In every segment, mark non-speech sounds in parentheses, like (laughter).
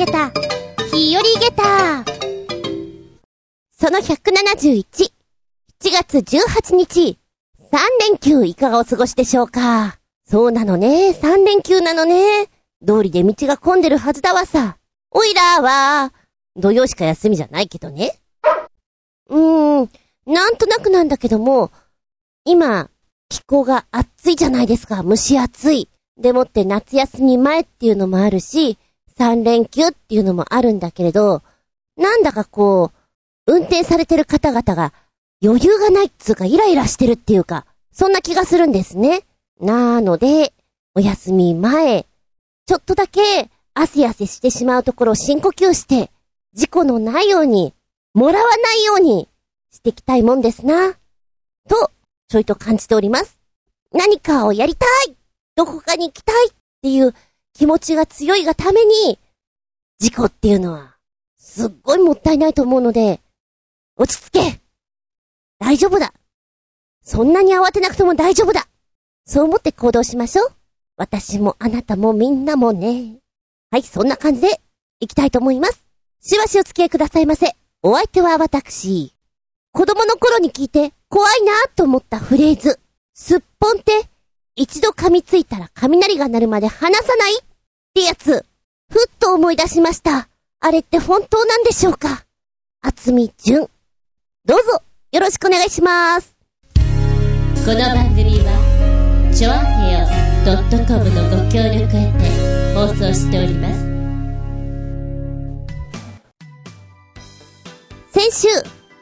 げた、日和げた。その171、7月18日、3連休いかがお過ごしでしょうかそうなのね、3連休なのね。通りで道が混んでるはずだわさ。おいらは、土曜しか休みじゃないけどね。うーん、なんとなくなんだけども、今、気候が暑いじゃないですか。蒸し暑い。でもって夏休み前っていうのもあるし、3連休っていうのもあるんだけれど、なんだかこう、運転されてる方々が余裕がないっつうかイライラしてるっていうか、そんな気がするんですね。なので、お休み前、ちょっとだけ汗汗してしまうところを深呼吸して、事故のないように、もらわないようにしていきたいもんですな。と、ちょいと感じております。何かをやりたいどこかに行きたいっていう気持ちが強いがために、事故っていうのは、すっごいもったいないと思うので、落ち着け大丈夫だそんなに慌てなくても大丈夫だそう思って行動しましょう。私もあなたもみんなもね。はい、そんな感じで、行きたいと思います。しばしお付き合いくださいませ。お相手は私。子供の頃に聞いて怖いなと思ったフレーズ。すっぽんって一度噛みついたら雷が鳴るまで離さないってやつ、ふっと思い出しました。あれって本当なんでしょうか？厚み純。どうぞ、よろしくお願いします。この番組は、ちょあへよ .com のご協力へて放送しております。先週、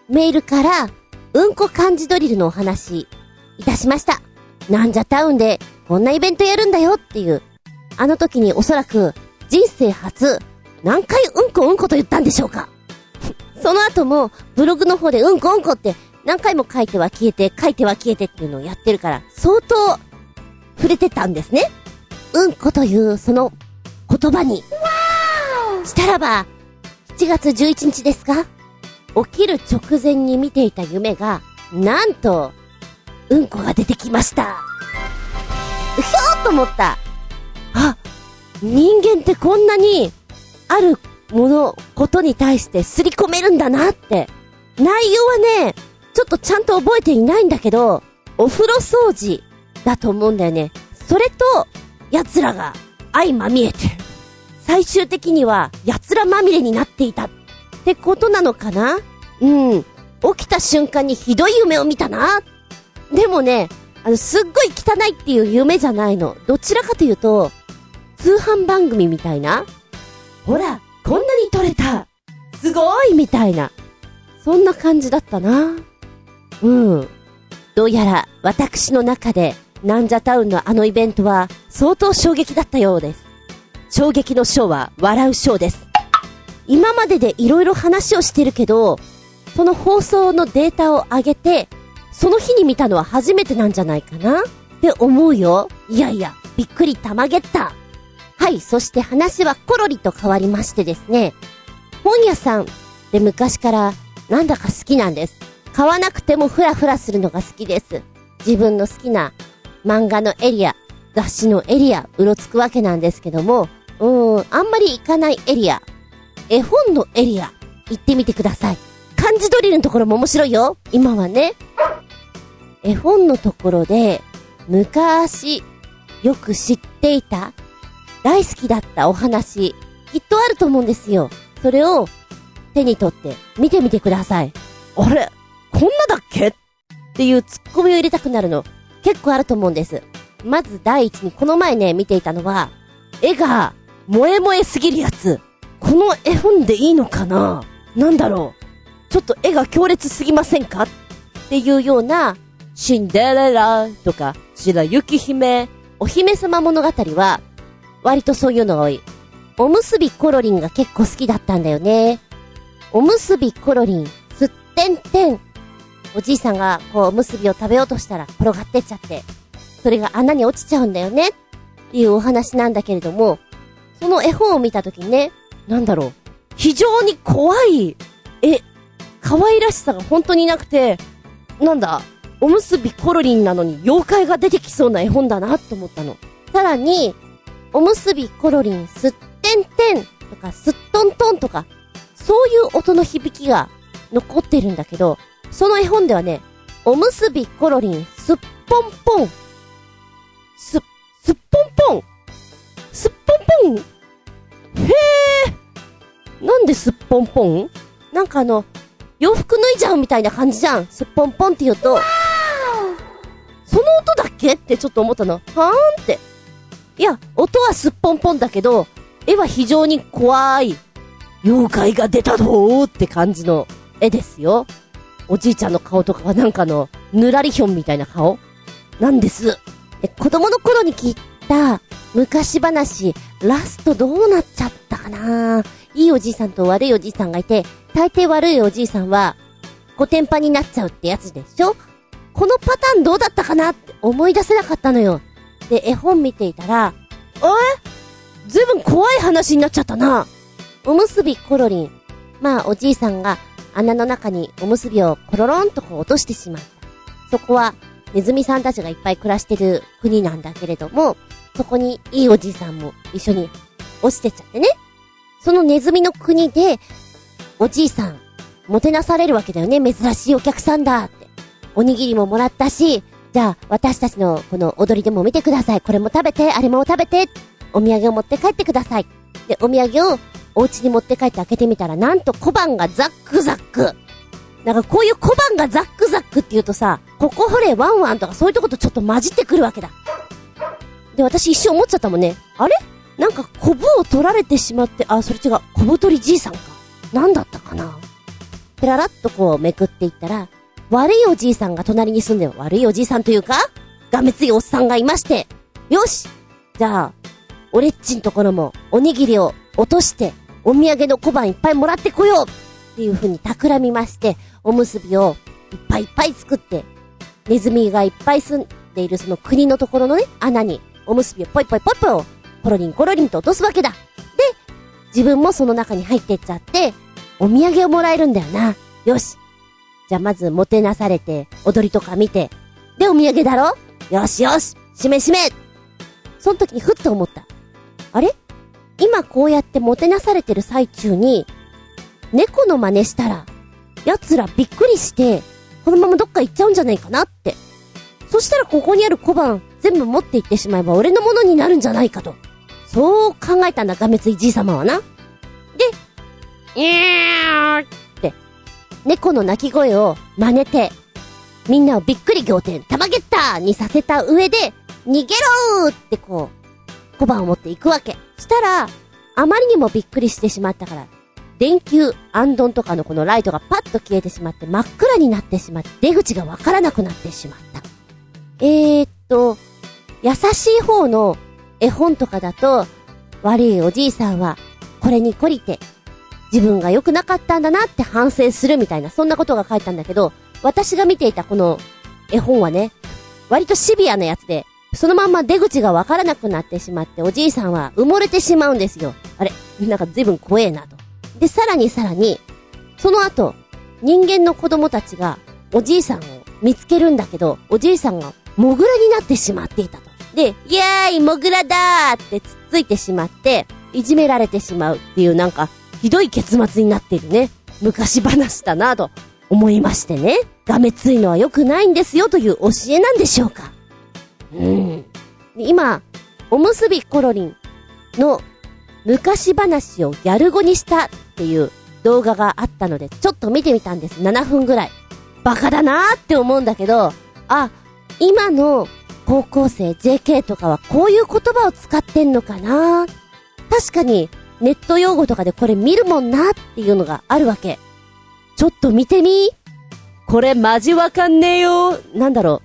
メールから、うんこ漢字ドリルのお話、いたしました。なんじゃタウンでこんなイベントやるんだよっていう。あの時におそらく人生初何回うんこうんこと言ったんでしょうか (laughs) その後もブログの方でうんこうんこって何回も書いては消えて書いては消えてっていうのをやってるから相当触れてたんですね。うんこというその言葉に。したらば、7月11日ですか？起きる直前に見ていた夢が、なんと、うんこが出てきました。うひょーと思った。人間ってこんなに、あるもの、ことに対してすり込めるんだなって。内容はね、ちょっとちゃんと覚えていないんだけど、お風呂掃除だと思うんだよね。それと、奴らが相まみえてる。最終的には奴らまみれになっていたってことなのかな？うん。起きた瞬間にひどい夢を見たなでもね、あの、すっごい汚いっていう夢じゃないの。どちらかというと、通販番組みたいな？ほら、こんなに撮れたすごいみたいな。そんな感じだったな。うん。どうやら、私の中で、なんじゃタウンのあのイベントは、相当衝撃だったようです。衝撃のショーは、笑うショーです。今までで色々話をしてるけど、その放送のデータを上げて、その日に見たのは初めてなんじゃないかなって思うよ。いやいや、びっくりたまげった。はい、そして話はコロリと変わりましてですね。本屋さんで昔からなんだか好きなんです。買わなくてもフラフラするのが好きです。自分の好きな漫画のエリア、雑誌のエリア、うろつくわけなんですけども、うーん、あんまり行かないエリア、絵本のエリア、行ってみてください。漢字ドリルのところも面白いよ。今はね。絵本のところで、昔、よく知っていた、大好きだったお話、きっとあると思うんですよ。それを、手に取って見てみてください。あれこんなだっけ？っていうツッコミを入れたくなるの、結構あると思うんです。まず第一にこの前ね、見ていたのは、絵が、萌え萌えすぎるやつ。この絵本でいいのかな？なんだろう？ちょっと絵が強烈すぎませんか？っていうようなシンデレラとか、白雪姫、お姫様物語は、割とそういうのが多い。おむすびコロリンが結構好きだったんだよね。おむすびコロリン、すってんてん。おじいさんが、こう、おむすびを食べようとしたら、転がってっちゃって、それが穴に落ちちゃうんだよね。っていうお話なんだけれども、その絵本を見たときにね、なんだろう。非常に怖い、え、可愛らしさが本当になくて、なんだ、おむすびコロリンなのに妖怪が出てきそうな絵本だなと思ったの。さらに、おむすびコロリンすってんてんとか、すっとんとんとか、そういう音の響きが残ってるんだけど、その絵本ではね、おむすびコロリン、すっぽんぽん。す、すっぽんぽん。すっぽんぽん。へえ。なんですっぽんぽん？なんかあの、洋服脱いじゃうみたいな感じじゃん。すっぽんぽんって言うと、その音だっけ？ってちょっと思ったの。はーんって。いや、音はすっぽんぽんだけど、絵は非常に怖い。妖怪が出たぞーって感じの絵ですよ。おじいちゃんの顔とかはなんかの、ぬらりひょんみたいな顔なんです。で、子供の頃に聞いた昔話、ラストどうなっちゃったかな？いいおじいさんと悪いおじいさんがいて、大抵悪いおじいさんは、コテンパになっちゃうってやつでしょ？このパターンどうだったかなって思い出せなかったのよ。で、絵本見ていたら、えずいぶん怖い話になっちゃったな。おむすびコロリン。まあ、おじいさんが穴の中におむすびをコロロンとこう落としてしまった。そこは、ネズミさんたちがいっぱい暮らしてる国なんだけれども、そこにいいおじいさんも一緒に落ちてっちゃってね。そのネズミの国で、おじいさん、もてなされるわけだよね。珍しいお客さんだって。おにぎりももらったし、じゃあ、私たちのこの踊りでも見てください。これも食べて、あれも食べて。お土産を持って帰ってください。で、お土産をお家に持って帰って開けてみたら、なんと小判がザックザック。なんかこういう小判がザックザックって言うとさ、ここ掘れワンワンとかそういうとことちょっと混じってくるわけだ。で、私一瞬思っちゃったもんね。あれ？なんかコブを取られてしまって、あ、それ違う。小太りじいさんか。なんだったかなペララッとこうめくっていったら、悪いおじいさんが隣に住んでる悪いおじいさんというか、がめついおっさんがいまして、よしじゃあ、俺っちんところもおにぎりを落として、お土産の小判いっぱいもらってこようっていう風に企みまして、おむすびをいっぱいいっぱい作って、ネズミがいっぱい住んでいるその国のところのね、穴に、おむすびをポイポイポイポイを、コロリンコロリンと落とすわけだ。で、自分もその中に入ってっちゃって、お土産をもらえるんだよな。よし。じゃあまず、もてなされて、踊りとか見て、で、お土産だろ？よしよししめしめその時にふっと思った。あれ？今こうやってもてなされてる最中に、猫の真似したら、奴らびっくりして、このままどっか行っちゃうんじゃないかなって。そしたらここにある小判、全部持って行ってしまえば俺のものになるんじゃないかと。そう考えたんだ、がめついじいさまはな。で、いー、猫の鳴き声を真似て、みんなをびっくり仰天、たまげったにさせた上で、逃げろーってこう、小判を持っていくわけ。したら、あまりにもびっくりしてしまったから、電球、アンドンとかのこのライトがパッと消えてしまって真っ暗になってしまって、出口がわからなくなってしまった。えー、っと、優しい方の絵本とかだと、悪いおじいさんは、これに懲りて、自分が良くなかったんだなって反省するみたいな、そんなことが書いたんだけど、私が見ていたこの絵本はね、割とシビアなやつで、そのまんま出口がわからなくなってしまって、おじいさんは埋もれてしまうんですよ。あれなんか随分怖えなと。で、さらにさらに、その後、人間の子供たちが、おじいさんを見つけるんだけど、おじいさんが、モグラになってしまっていたと。で、イエーイモグラだーってつっついてしまって、いじめられてしまうっていうなんか、ひどい結末になっているね。昔話だなと思いましてね。がめついのは良くないんですよという教えなんでしょうか。うん。今、おむすびコロリンの昔話をギャル語にしたっていう動画があったので、ちょっと見てみたんです。7分ぐらい。バカだなーって思うんだけど、あ、今の高校生 JK とかはこういう言葉を使ってんのかな確かにネット用語とかでこれ見るもんなっていうのがあるわけ。ちょっと見てみこれマジわかんねえよなんだろ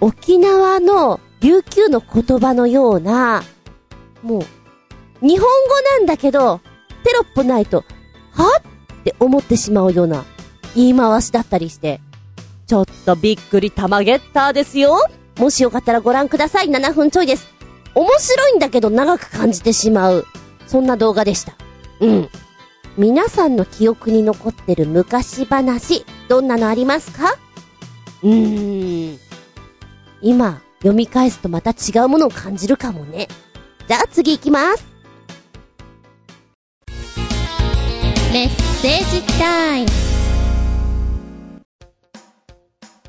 う。沖縄の琉球の言葉のような、もう、日本語なんだけど、テロップないと、はって思ってしまうような言い回しだったりして、ちょっとびっくりたまげったーですよもしよかったらご覧ください。7分ちょいです。面白いんだけど長く感じてしまう。そんな動画でした。うん。皆さんの記憶に残ってる昔話、どんなのありますか？うーん。今、読み返すとまた違うものを感じるかもね。じゃあ次行きます。メッセージタイム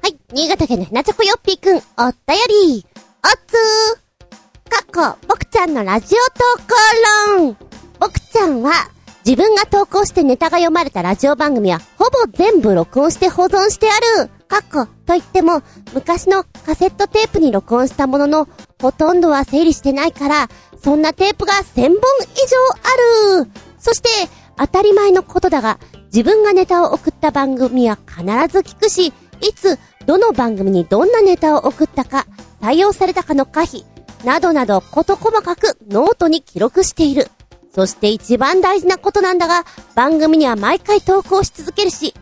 はい、新潟県のひなちょこよっぴーくん、おったより、おっつー。かっこ、僕ちゃんのラジオ投稿論。僕ちゃんは、自分が投稿してネタが読まれたラジオ番組は、ほぼ全部録音して保存してある。かっこ、と言っても、昔のカセットテープに録音したものの、ほとんどは整理してないから、そんなテープが1000本以上ある。そして、当たり前のことだが、自分がネタを送った番組は必ず聞くし、いつ、どの番組にどんなネタを送ったか、採用されたかの可否、などなどこと細かくノートに記録している。そして一番大事なことなんだが、番組には毎回投稿し続けるし、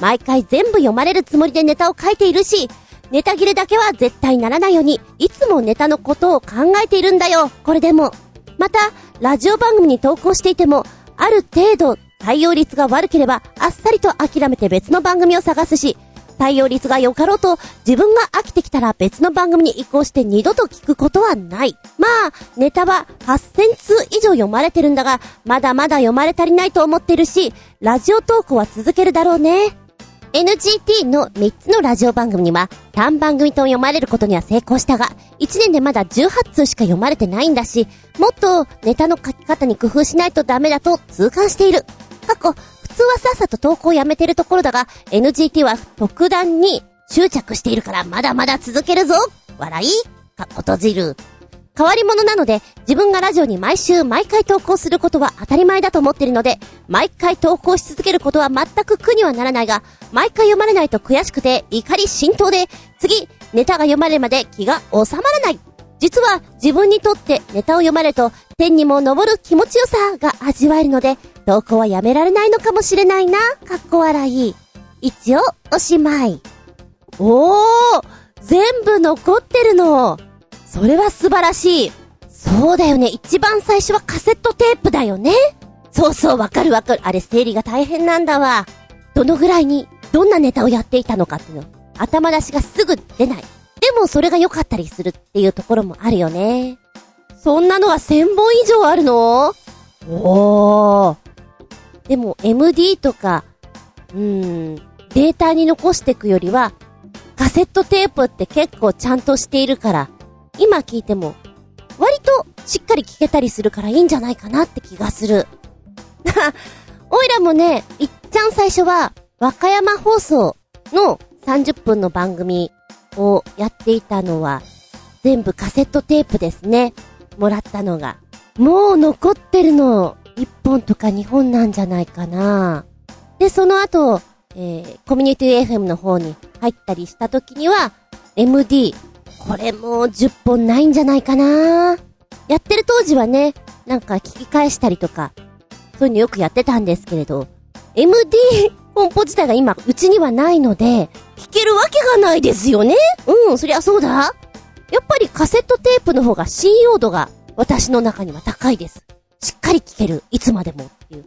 毎回全部読まれるつもりでネタを書いているし、ネタ切れだけは絶対ならないように、いつもネタのことを考えているんだよ、これでも。また、ラジオ番組に投稿していても、ある程度、採用率が悪ければ、あっさりと諦めて別の番組を探すし、採用率が良かろうと、自分が飽きてきたら別の番組に移行して二度と聞くことはない。まあ、ネタは8000通以上読まれてるんだが、まだまだ読まれ足りないと思ってるし、ラジオ投稿は続けるだろうね。NGT の3つのラジオ番組には3番組と読まれることには成功したが、1年でまだ18通しか読まれてないんだし、もっとネタの書き方に工夫しないとダメだと痛感している。過去、通はさっさと投稿をやめてるところだが、NGT は特段に執着しているからまだまだ続けるぞ笑い？かっこ閉じる。変わり者なので、自分がラジオに毎週毎回投稿することは当たり前だと思っているので、毎回投稿し続けることは全く苦にはならないが、毎回読まれないと悔しくて怒り浸透で、次、ネタが読まれるまで気が収まらない。実は自分にとってネタを読まれると天にも昇る気持ちよさが味わえるので、投稿はやめられないのかもしれないな、かっこ笑い。一応、おしまい。おー全部残ってるのそれは素晴らしい。そうだよね。一番最初はカセットテープだよね。そうそう、わかるわかる。あれ整理が大変なんだわ。どのぐらいに、どんなネタをやっていたのかっていうの。頭出しがすぐ出ない。でもそれが良かったりするっていうところもあるよね。そんなのは1000本以上あるの？おー。でも MD とか、うーん、データに残していくよりは、カセットテープって結構ちゃんとしているから、今聞いても、割としっかり聞けたりするからいいんじゃないかなって気がする。(laughs) おいらもね、いっちゃん最初は、和歌山放送の30分の番組をやっていたのは、全部カセットテープですね。もらったのが。もう残ってるの、1本とか2本なんじゃないかな。で、その後、えー、コミュニティ FM の方に入ったりした時には、MD、これもう10本ないんじゃないかなやってる当時はね、なんか聞き返したりとか、そういうのよくやってたんですけれど、MD 本舗自体が今、うちにはないので、聞けるわけがないですよねうん、そりゃそうだ。やっぱりカセットテープの方が信用度が私の中には高いです。しっかり聞ける、いつまでもっていう。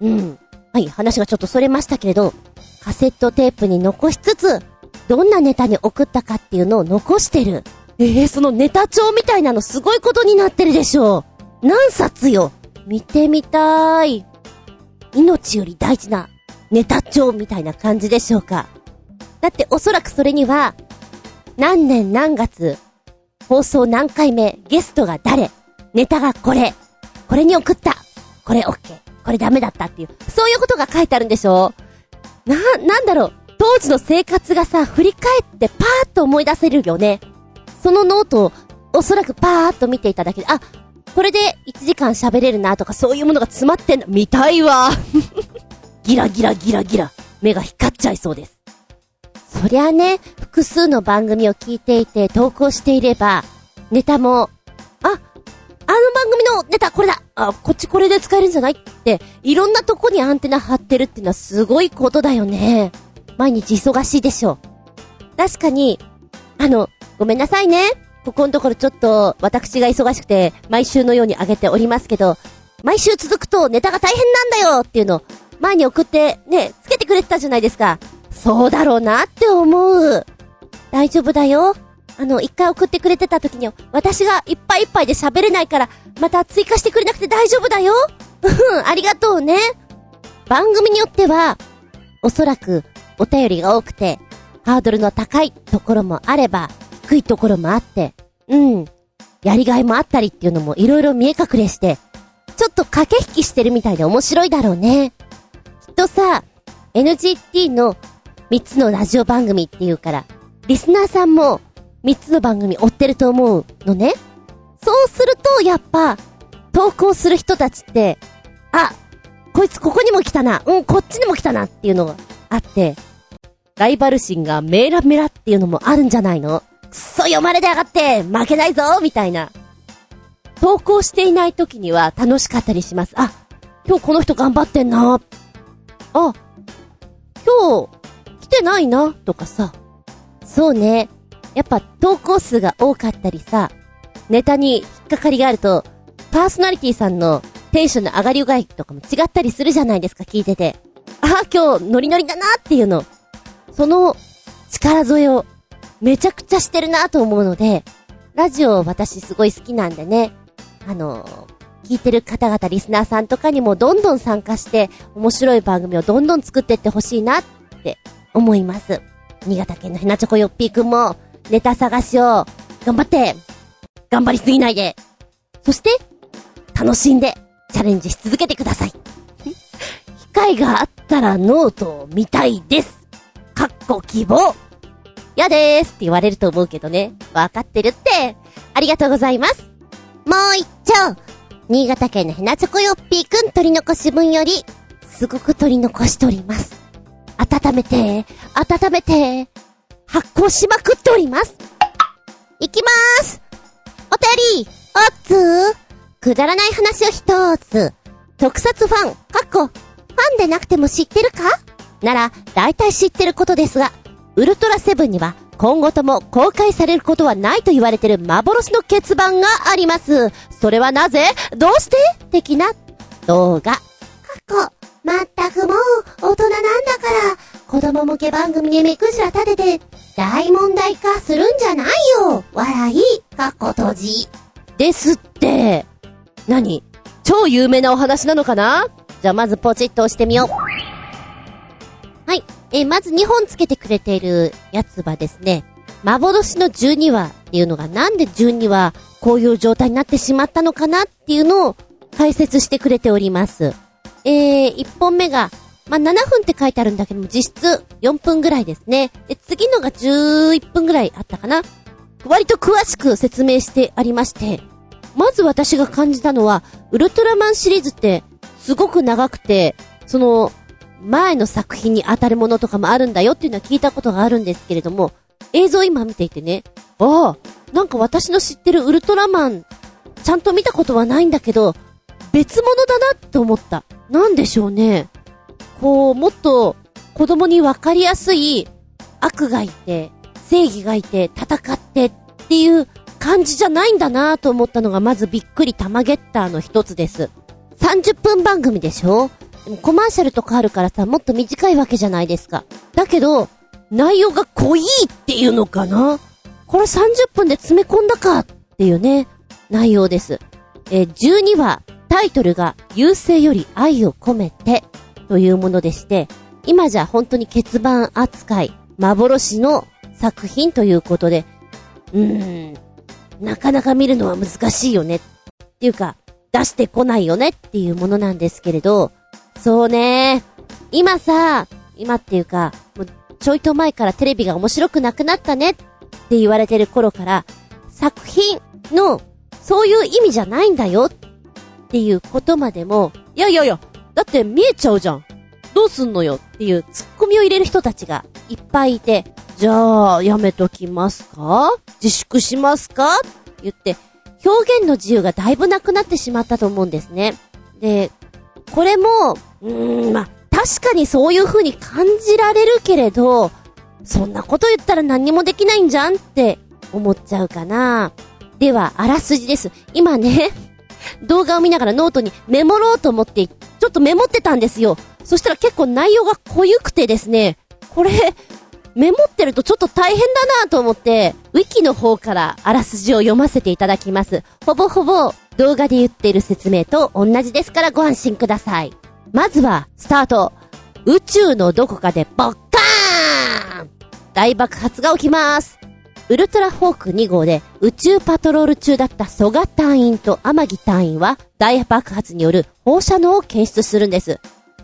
うん。はい、話がちょっとそれましたけれど、カセットテープに残しつつ、どんなネタに送ったかっていうのを残してる。ええー、そのネタ帳みたいなのすごいことになってるでしょう。何冊よ見てみたーい。命より大事なネタ帳みたいな感じでしょうか。だっておそらくそれには、何年何月、放送何回目、ゲストが誰、ネタがこれ、これに送った、これ OK、これダメだったっていう、そういうことが書いてあるんでしょ？な、なんだろう、当時の生活がさ、振り返ってパーッと思い出せるよね。そのノートをおそらくパーッと見ていただけで、あ、これで1時間喋れるなとかそういうものが詰まってんの、見たいわ。(laughs) ギラギラギラギラ、目が光っちゃいそうです。そりゃね、複数の番組を聞いていて投稿していれば、ネタも、あ、あの番組のネタこれだあ、こっちこれで使えるんじゃないって、いろんなとこにアンテナ張ってるっていうのはすごいことだよね。毎日忙しいでしょう。確かに、あの、ごめんなさいね。ここのところちょっと、私が忙しくて、毎週のように上げておりますけど、毎週続くとネタが大変なんだよっていうの、前に送って、ね、つけてくれてたじゃないですか。そうだろうなって思う。大丈夫だよ。あの、一回送ってくれてた時には、私がいっぱいいっぱいで喋れないから、また追加してくれなくて大丈夫だよ。うん、ありがとうね。番組によっては、おそらくお便りが多くて、ハードルの高いところもあれば、低いところもあって、うん、やりがいもあったりっていうのもいろいろ見え隠れして、ちょっと駆け引きしてるみたいで面白いだろうね。きっとさ、NGT の3つのラジオ番組っていうから、リスナーさんも3つの番組追ってると思うのね。そうすると、やっぱ、投稿する人たちって、あ、こいつここにも来たな、うん、こっちにも来たなっていうのがあって、ライバル心がメラメラっていうのもあるんじゃないの？くそ読まれてやがって負けないぞみたいな。投稿していない時には楽しかったりします。あ、今日この人頑張ってんな。あ、今日てないな、とかさ。そうね。やっぱ投稿数が多かったりさ、ネタに引っかかりがあると、パーソナリティさんのテンションの上がり具合とかも違ったりするじゃないですか、聞いてて。ああ、今日ノリノリだなっていうの。その力添えをめちゃくちゃしてるなと思うので、ラジオ私すごい好きなんでね、あの聞いてる方々リスナーさんとかにもどんどん参加して面白い番組をどんどん作ってってほしいなって思います。新潟県のヘナチョコヨッピーくんもネタ探しを頑張って頑張りすぎないで。そして、楽しんで、チャレンジし続けてください。(laughs) 機会があったらノートを見たいです。かっこ希望。やでーすって言われると思うけどね。わかってるって。ありがとうございます。もう一丁。新潟県のヘナチョコヨッピーくん取り残し分より、すごく取り残しております。温めて、温めて、発酵しまくっております。いきまーす。お便り、おっつー。くだらない話を一つ。特撮ファン、かっこ、ファンでなくても知ってるか？なら、大体知ってることですが、ウルトラセブンには今後とも公開されることはないと言われてる幻の欠番があります。それはなぜ？どうして？的な動画。かっこ、まったくもう大人なんだから、子供向け番組で目くじら立てて、大問題化するんじゃないよ笑い、かっこ閉じ。ですって。何？超有名なお話なのかな？じゃあまずポチッと押してみよう。はい。えー、まず2本つけてくれているやつはですね、幻の12話っていうのがなんで12話こういう状態になってしまったのかなっていうのを解説してくれております。えー、1本目がまあ、7分って書いてあるんだけども、実質4分ぐらいですね。で、次のが11分ぐらいあったかな。割と詳しく説明してありまして、まず私が感じたのは、ウルトラマンシリーズってすごく長くて、その、前の作品に当たるものとかもあるんだよっていうのは聞いたことがあるんですけれども、映像今見ていてね、ああ、なんか私の知ってるウルトラマン、ちゃんと見たことはないんだけど、別物だなって思った。なんでしょうね。こう、もっと子供にわかりやすい悪がいて、正義がいて、戦ってっていう感じじゃないんだなと思ったのがまずびっくりタマゲッターの一つです。30分番組でしょでもコマーシャルとかあるからさ、もっと短いわけじゃないですか。だけど、内容が濃いっていうのかなこれ30分で詰め込んだかっていうね、内容です。え12話、タイトルが、優勢より愛を込めて、というものでして、今じゃ本当に欠番扱い、幻の作品ということで、うーん、なかなか見るのは難しいよね。っていうか、出してこないよねっていうものなんですけれど、そうね。今さ、今っていうか、もうちょいと前からテレビが面白くなくなったねって言われてる頃から、作品の、そういう意味じゃないんだよっっていうことまでも、いやいやいや、だって見えちゃうじゃん。どうすんのよ？っていうツッコミを入れる人たちがいっぱいいて、じゃあ、やめときますか？自粛しますか？言って、表現の自由がだいぶなくなってしまったと思うんですね。で、これも、うーん、ま、確かにそういう風に感じられるけれど、そんなこと言ったら何にもできないんじゃんって思っちゃうかな。では、あらすじです。今ね、動画を見ながらノートにメモろうと思って、ちょっとメモってたんですよ。そしたら結構内容が濃ゆくてですね、これ、メモってるとちょっと大変だなと思って、ウィキの方からあらすじを読ませていただきます。ほぼほぼ動画で言っている説明と同じですからご安心ください。まずは、スタート。宇宙のどこかでボッカーン大爆発が起きます。ウルトラホーク2号で宇宙パトロール中だった蘇我隊員と天城隊員は大爆発による放射能を検出するんです。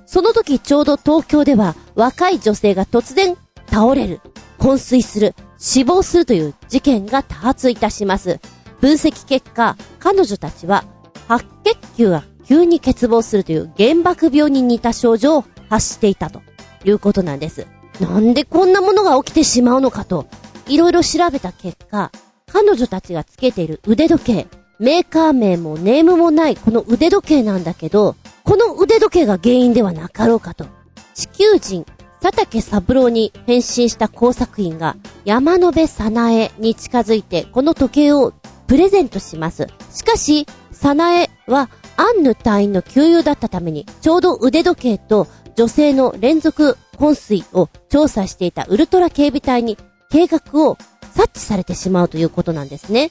その時ちょうど東京では若い女性が突然倒れる、昏睡する、死亡するという事件が多発いたします。分析結果、彼女たちは白血球が急に欠乏するという原爆病に似た症状を発していたということなんです。なんでこんなものが起きてしまうのかと、いろいろ調べた結果、彼女たちがつけている腕時計、メーカー名もネームもないこの腕時計なんだけど、この腕時計が原因ではなかろうかと。地球人、佐竹三郎に変身した工作員が山野辺早苗に近づいてこの時計をプレゼントします。しかし、早苗はアンヌ隊員の給油だったために、ちょうど腕時計と女性の連続昏睡を調査していたウルトラ警備隊に計画を察知されてしまうということなんですね。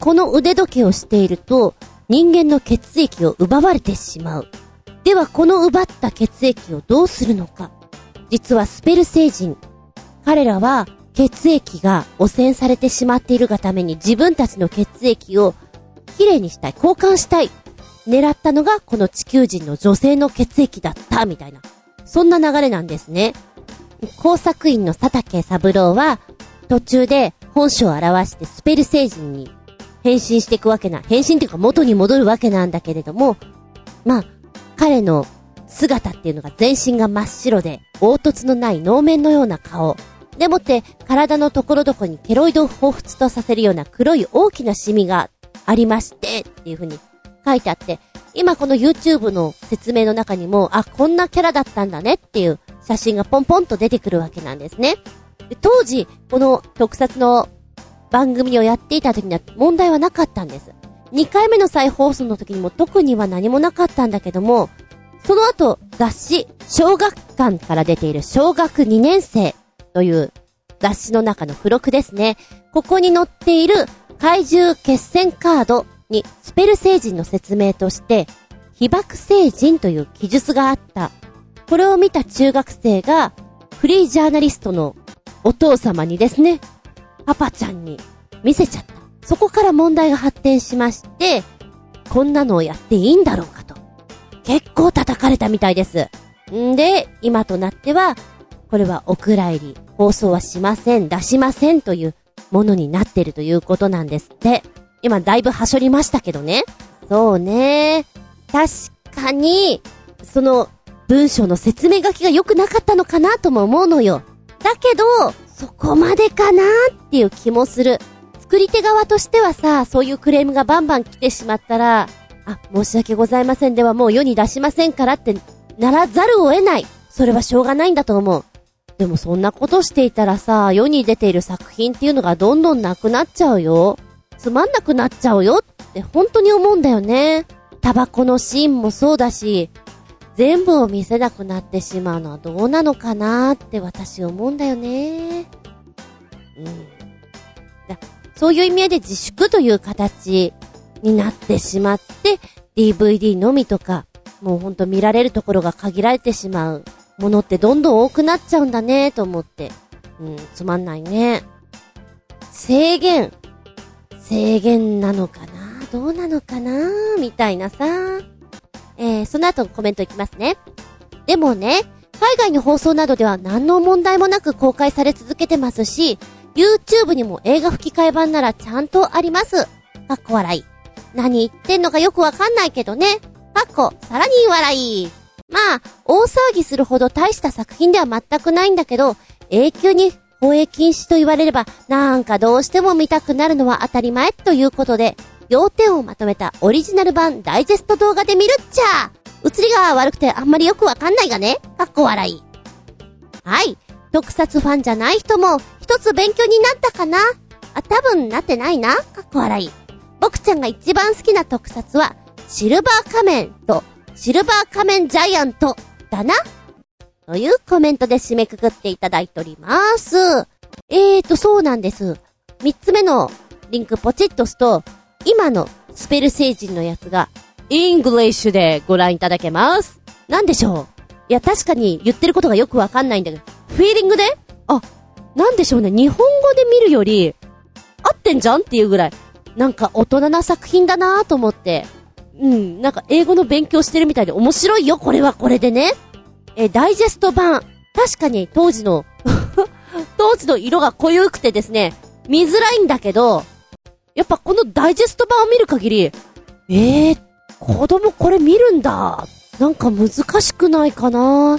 この腕時計をしていると、人間の血液を奪われてしまう。ではこの奪った血液をどうするのか。実はスペル星人。彼らは血液が汚染されてしまっているがために自分たちの血液をきれいにしたい、交換したい。狙ったのがこの地球人の女性の血液だった、みたいな。そんな流れなんですね。工作員の佐竹三郎は途中で本性を表してスペル星人に変身していくわけな、変身っていうか元に戻るわけなんだけれども、まあ、彼の姿っていうのが全身が真っ白で、凹凸のない能面のような顔。でもって、体のところどこにケロイドを彷彿とさせるような黒い大きなシミがありまして、っていう風に書いてあって、今この YouTube の説明の中にも、あ、こんなキャラだったんだねっていう写真がポンポンと出てくるわけなんですね。で当時、この特撮の番組をやっていた時には問題はなかったんです。2回目の再放送の時にも特には何もなかったんだけども、その後、雑誌、小学館から出ている小学2年生という雑誌の中の付録ですね。ここに載っている怪獣決戦カードにスペル星人の説明として、被爆星人という記述があった。これを見た中学生が、フリージャーナリストのお父様にですね、パパちゃんに見せちゃった。そこから問題が発展しまして、こんなのをやっていいんだろうかと。結構叩かれたみたいです。んで、今となっては、これはお蔵入り、放送はしません、出しませんというものになってるということなんですって。今だいぶはしょりましたけどね。そうね。確かに、その文章の説明書きが良くなかったのかなとも思うのよ。だけど、そこまでかなっていう気もする。作り手側としてはさ、そういうクレームがバンバン来てしまったら、あ、申し訳ございませんではもう世に出しませんからってならざるを得ない。それはしょうがないんだと思う。でもそんなことしていたらさ、世に出ている作品っていうのがどんどんなくなっちゃうよ。つまんなくなっちゃうよって本当に思うんだよね。タバコのシーンもそうだし、全部を見せなくなってしまうのはどうなのかなって私思うんだよね。うん。だそういう意味合いで自粛という形になってしまって、DVD のみとか、もうほんと見られるところが限られてしまうものってどんどん多くなっちゃうんだねと思って。うん、つまんないね。制限。制限なのかな？どうなのかな？みたいなさ。えー、その後コメントいきますね。でもね、海外の放送などでは何の問題もなく公開され続けてますし、YouTube にも映画吹き替え版ならちゃんとあります。かっこ笑い。何言ってんのかよくわかんないけどね。かっこ、さらに笑い。まあ、大騒ぎするほど大した作品では全くないんだけど、永久に放映禁止と言われれば、なんかどうしても見たくなるのは当たり前ということで、要点をまとめたオリジナル版ダイジェスト動画で見るっちゃ映りが悪くてあんまりよくわかんないがね。かっこ笑い。はい。特撮ファンじゃない人も、一つ勉強になったかなあ、多分なってないな。かっこ笑い。僕ちゃんが一番好きな特撮は、シルバー仮面と、シルバー仮面ジャイアント、だな。というコメントで締めくくっていただいております。えーと、そうなんです。三つ目のリンクポチッと押すと、今のスペル星人のやつが、イングリッシュでご覧いただけます。なんでしょう？いや、確かに言ってることがよくわかんないんだけど、フィーリングで？あ、なんでしょうね、日本語で見るより、合ってんじゃんっていうぐらい、なんか大人な作品だなぁと思って、うん、なんか英語の勉強してるみたいで面白いよ、これはこれでね。え、ダイジェスト版。確かに当時の (laughs) 当時の色が濃ゆくてですね、見づらいんだけど、やっぱこのダイジェスト版を見る限り、えー、子供これ見るんだ。なんか難しくないかな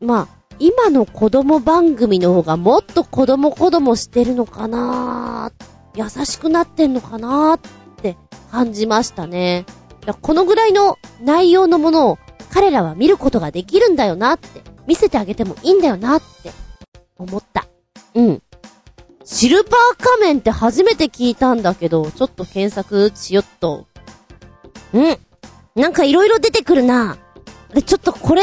まあ、今の子供番組の方がもっと子供子供してるのかな優しくなってんのかなって感じましたね。このぐらいの内容のものを彼らは見ることができるんだよなって、見せてあげてもいいんだよなって思った。うん。シルバー仮面って初めて聞いたんだけど、ちょっと検索しよっと。んなんか色々出てくるな。で、ちょっとこれ、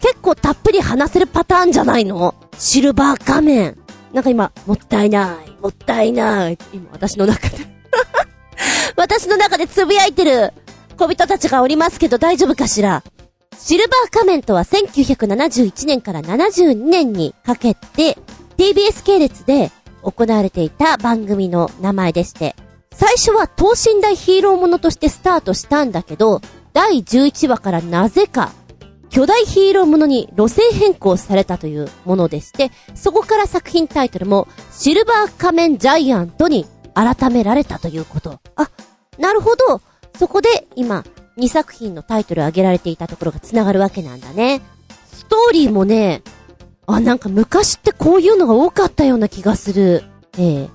結構たっぷり話せるパターンじゃないの？シルバー仮面。なんか今、もったいない、もったいない。今私の中で (laughs) 私の中で呟いてる小人たちがおりますけど大丈夫かしら？シルバー仮面とは1971年から72年にかけて TBS 系列で行われていた番組の名前でして、最初は等身大ヒーローものとしてスタートしたんだけど、第11話からなぜか、巨大ヒーローものに路線変更されたというものでして、そこから作品タイトルも、シルバー仮面ジャイアントに改められたということ。あ、なるほど。そこで今、2作品のタイトルを挙げられていたところが繋がるわけなんだね。ストーリーもね、あ、なんか昔ってこういうのが多かったような気がする。ええ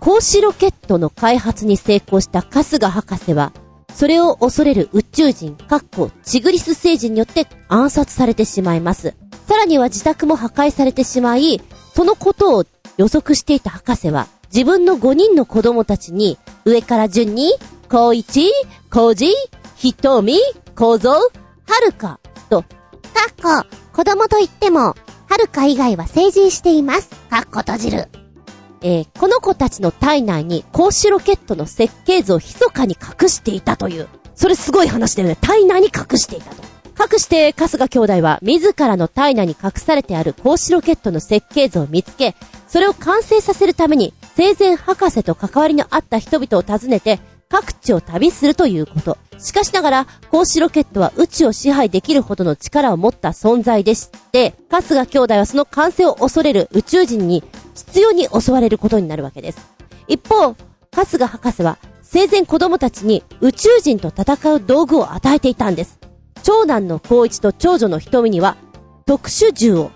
光子ロケットの開発に成功した春日博士は、それを恐れる宇宙人、かっこチグリス星人によって暗殺されてしまいます。さらには自宅も破壊されてしまい、そのことを予測していた博士は、自分の5人の子供たちに、上から順に、光一、光二、瞳、構造、はるか、と、かっこ、子供と言っても、はるか以外は成人しています。かっこ閉じる。えー、この子たちの体内に光子ロケットの設計図を密かに隠していたという。それすごい話だよね。体内に隠していたと。隠して、春日兄弟は自らの体内に隠されてある光子ロケットの設計図を見つけ、それを完成させるために、生前博士と関わりのあった人々を訪ねて、各地を旅するということ。しかしながら、光子ロケットは宇宙を支配できるほどの力を持った存在でして、春日兄弟はその完成を恐れる宇宙人に必要に襲われることになるわけです。一方、春日博士は生前子供たちに宇宙人と戦う道具を与えていたんです。長男の光一と長女の瞳には特殊銃を、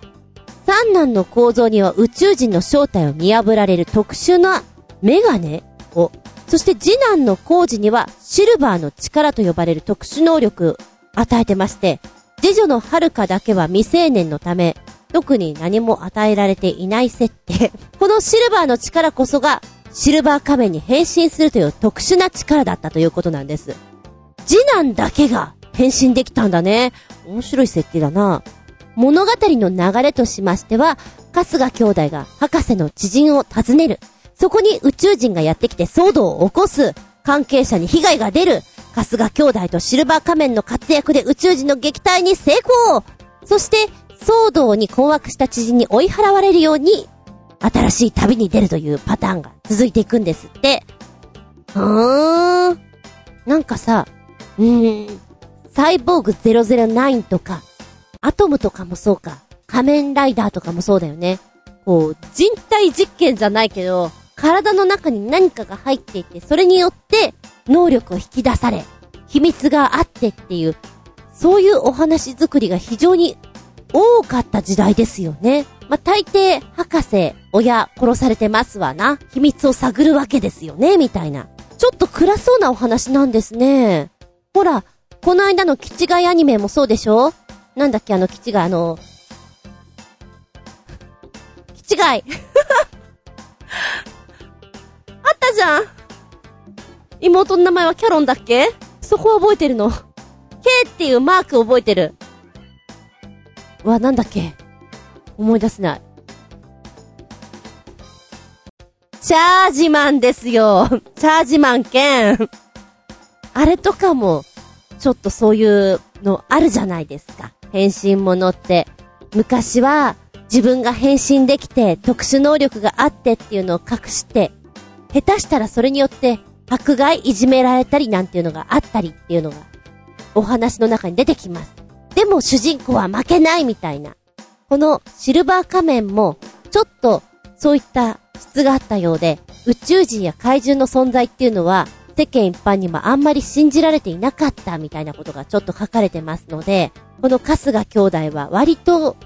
三男の構造には宇宙人の正体を見破られる特殊なメガネをそして次男の工事にはシルバーの力と呼ばれる特殊能力与えてまして、次女の遥かだけは未成年のため、特に何も与えられていない設定。(laughs) このシルバーの力こそが、シルバー仮面に変身するという特殊な力だったということなんです。次男だけが変身できたんだね。面白い設定だな。物語の流れとしましては、春日兄弟が博士の知人を訪ねる。そこに宇宙人がやってきて騒動を起こす。関係者に被害が出る。春日兄弟とシルバー仮面の活躍で宇宙人の撃退に成功そして、騒動に困惑した知人に追い払われるように、新しい旅に出るというパターンが続いていくんですって。うーん。なんかさ、うーん、サイボーグ009とか、アトムとかもそうか、仮面ライダーとかもそうだよね。こう、人体実験じゃないけど、体の中に何かが入っていて、それによって能力を引き出され、秘密があってっていう、そういうお話作りが非常に多かった時代ですよね。まあ、大抵、博士、親、殺されてますわな。秘密を探るわけですよね、みたいな。ちょっと暗そうなお話なんですね。ほら、この間のキチガイアニメもそうでしょ？なんだっけ、あのキチガイ、あの、キチガイたじゃん妹の名前はキャロンだっけ？そこ覚えてるの。K っていうマーク覚えてる。わ、なんだっけ？思い出せない。チャージマンですよ。チャージマン兼。あれとかも、ちょっとそういうのあるじゃないですか。変身ものって。昔は自分が変身できて特殊能力があってっていうのを隠して、下手したらそれによって迫害いじめられたりなんていうのがあったりっていうのがお話の中に出てきます。でも主人公は負けないみたいな。このシルバー仮面もちょっとそういった質があったようで、宇宙人や怪獣の存在っていうのは世間一般にもあんまり信じられていなかったみたいなことがちょっと書かれてますので、この春日兄弟は割と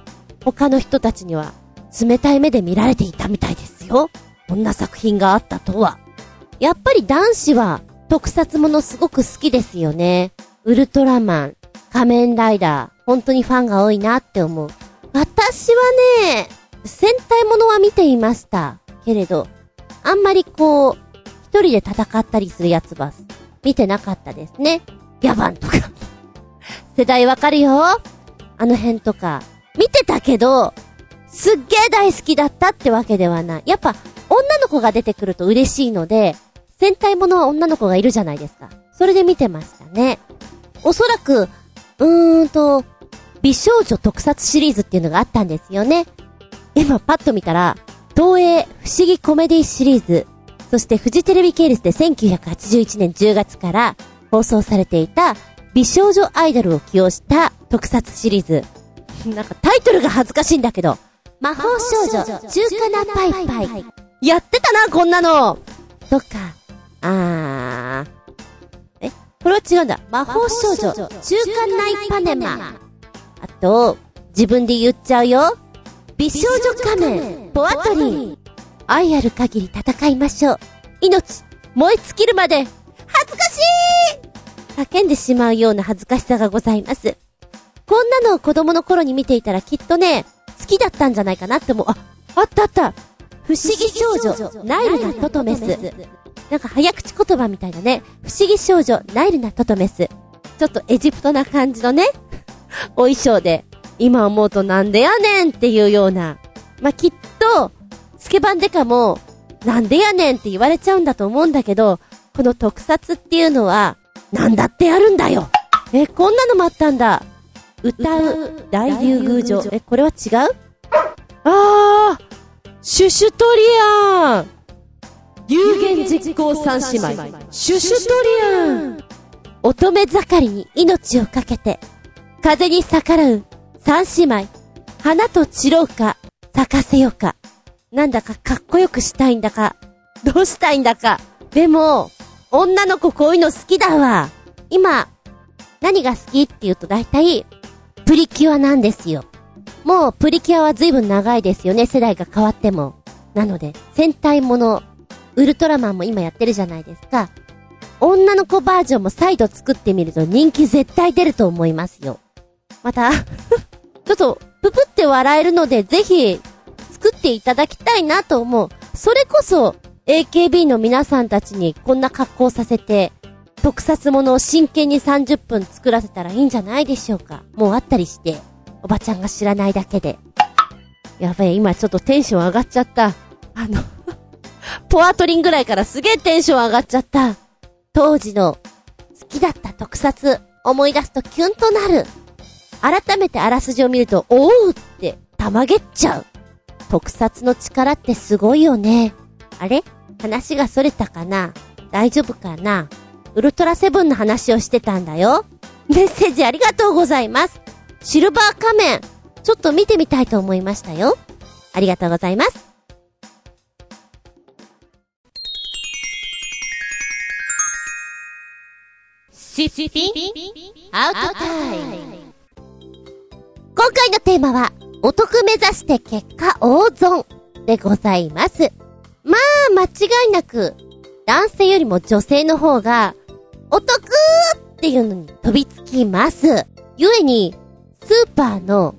他の人たちには冷たい目で見られていたみたいですよ。こんな作品があったとは。やっぱり男子は特撮ものすごく好きですよね。ウルトラマン、仮面ライダー、本当にファンが多いなって思う。私はね、戦隊ものは見ていました。けれど、あんまりこう、一人で戦ったりするやつは、見てなかったですね。ギャバンとか。(laughs) 世代わかるよあの辺とか。見てたけど、すっげえ大好きだったってわけではない。やっぱ、女の子が出てくると嬉しいので、戦隊ものは女の子がいるじゃないですか。それで見てましたね。おそらく、うーんと、美少女特撮シリーズっていうのがあったんですよね。今パッと見たら、東映不思議コメディシリーズ、そしてフジテレビ系列で1981年10月から放送されていた美少女アイドルを起用した特撮シリーズ。なんかタイトルが恥ずかしいんだけど、魔法少女中華なパイパイ。やってたな、こんなのとか、あー。えこれは違うんだ。魔法少女中華ナイパネマ。あと、自分で言っちゃうよ。美少女仮面、ポアトリー。愛ある限り戦いましょう。命、燃え尽きるまで、恥ずかしい叫んでしまうような恥ずかしさがございます。こんなのを子供の頃に見ていたらきっとね、好きだったんじゃないかなって思う。あ、あったあった不思議少女、ナイルナトトメス。なんか早口言葉みたいだね。不思議少女、ナイルナトトメス。ちょっとエジプトな感じのね、お衣装で、今思うとなんでやねんっていうような。まあ、きっと、スケバンデカも、なんでやねんって言われちゃうんだと思うんだけど、この特撮っていうのは、なんだってやるんだよえ、こんなのもあったんだ。歌う大竜宮城。え、これは違う？あーシュシュトリアン有言実行三姉妹。シュシュトリアン乙女盛りに命をかけて、風に逆らう三姉妹。花と散ろうか、咲かせようか。なんだかかっこよくしたいんだか、どうしたいんだか。でも、女の子こういうの好きだわ。今、何が好きって言うと大体、プリキュアなんですよ。もうプリキュアは随分長いですよね、世代が変わっても。なので、戦隊もの、ウルトラマンも今やってるじゃないですか。女の子バージョンも再度作ってみると人気絶対出ると思いますよ。また (laughs) ちょっと、ぷぷって笑えるので、ぜひ、作っていただきたいなと思う。それこそ、AKB の皆さんたちにこんな格好させて、特撮ものを真剣に30分作らせたらいいんじゃないでしょうか。もうあったりして、おばちゃんが知らないだけで。やべえ、今ちょっとテンション上がっちゃった。あの (laughs) ポアトリンぐらいからすげえテンション上がっちゃった。当時の好きだった特撮思い出すとキュンとなる。改めてあらすじを見ると、おうってたまげっちゃう。特撮の力ってすごいよね。あれ？話がそれたかな？大丈夫かな？ウルトラセブンの話をしてたんだよ。メッセージありがとうございます。シルバー仮面、ちょっと見てみたいと思いましたよ。ありがとうございます。シッピンアウトタイム今回のテーマは、お得目指して結果大損でございます。まあ、間違いなく、男性よりも女性の方が、お得っていうのに飛びつきます。ゆえに、スーパーの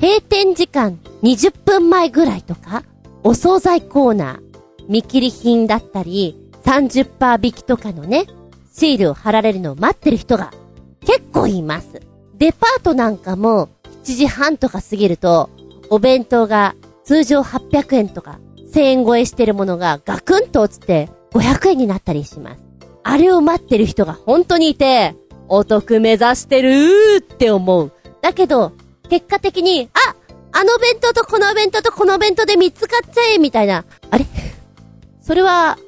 閉店時間20分前ぐらいとか、お惣菜コーナー、見切り品だったり、30%引きとかのね、シールを貼られるのを待ってる人が結構います。デパートなんかも7時半とか過ぎると、お弁当が通常800円とか1000円超えしてるものがガクンと落ちて500円になったりします。あれを待ってる人が本当にいて、お得目指してるーって思う。だけど、結果的に、ああの弁当とこの弁当とこの弁当で3つ買っちゃえみたいな。あれ？(laughs) それは、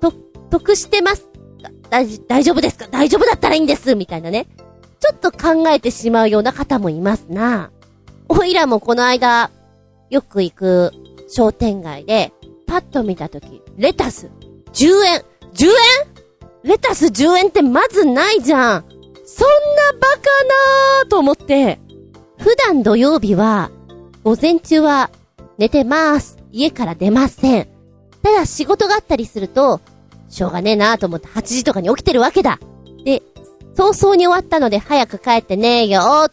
と、得してます？大大丈夫ですか？大丈夫だったらいいんですみたいなね。ちょっと考えてしまうような方もいますな。おいらもこの間、よく行く商店街で、パッと見たとき、レタス、10円 !10 円？レタス10円ってまずないじゃんそんなバカなーと思って、普段土曜日は、午前中は寝てます。家から出ません。ただ仕事があったりすると、しょうがねえなーと思って8時とかに起きてるわけだ。で、早々に終わったので早く帰ってねえよあ、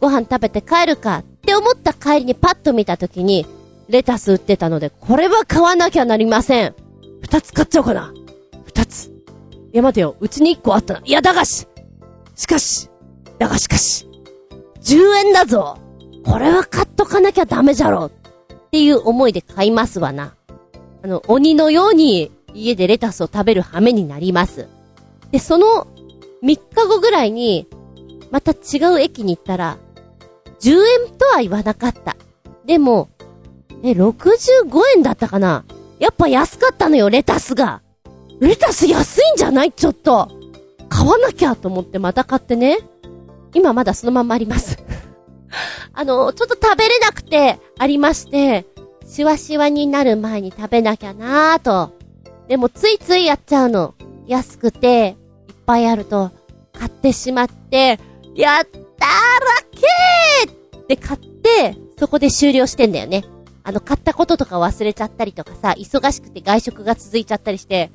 ご飯食べて帰るかって思った帰りにパッと見た時に、レタス売ってたので、これは買わなきゃなりません。二つ買っちゃおうかな。二つ。いや待てよ、うちに一個あったな。いや、だがししかし、だがしかし、10円だぞこれは買っとかなきゃダメじゃろっていう思いで買いますわな。あの、鬼のように家でレタスを食べる羽目になります。で、その3日後ぐらいに、また違う駅に行ったら、10円とは言わなかった。でも、え、65円だったかなやっぱ安かったのよ、レタスが。レタス安いんじゃない？ちょっと。買わなきゃと思ってまた買ってね。今まだそのまんまあります (laughs) あの、ちょっと食べれなくてありまして、シワシワになる前に食べなきゃなーと。でもついついやっちゃうの。安くて、いっぱいあると、買ってしまって、やったーラッキーって買って、そこで終了してんだよね。あの、買ったこととか忘れちゃったりとかさ、忙しくて外食が続いちゃったりして、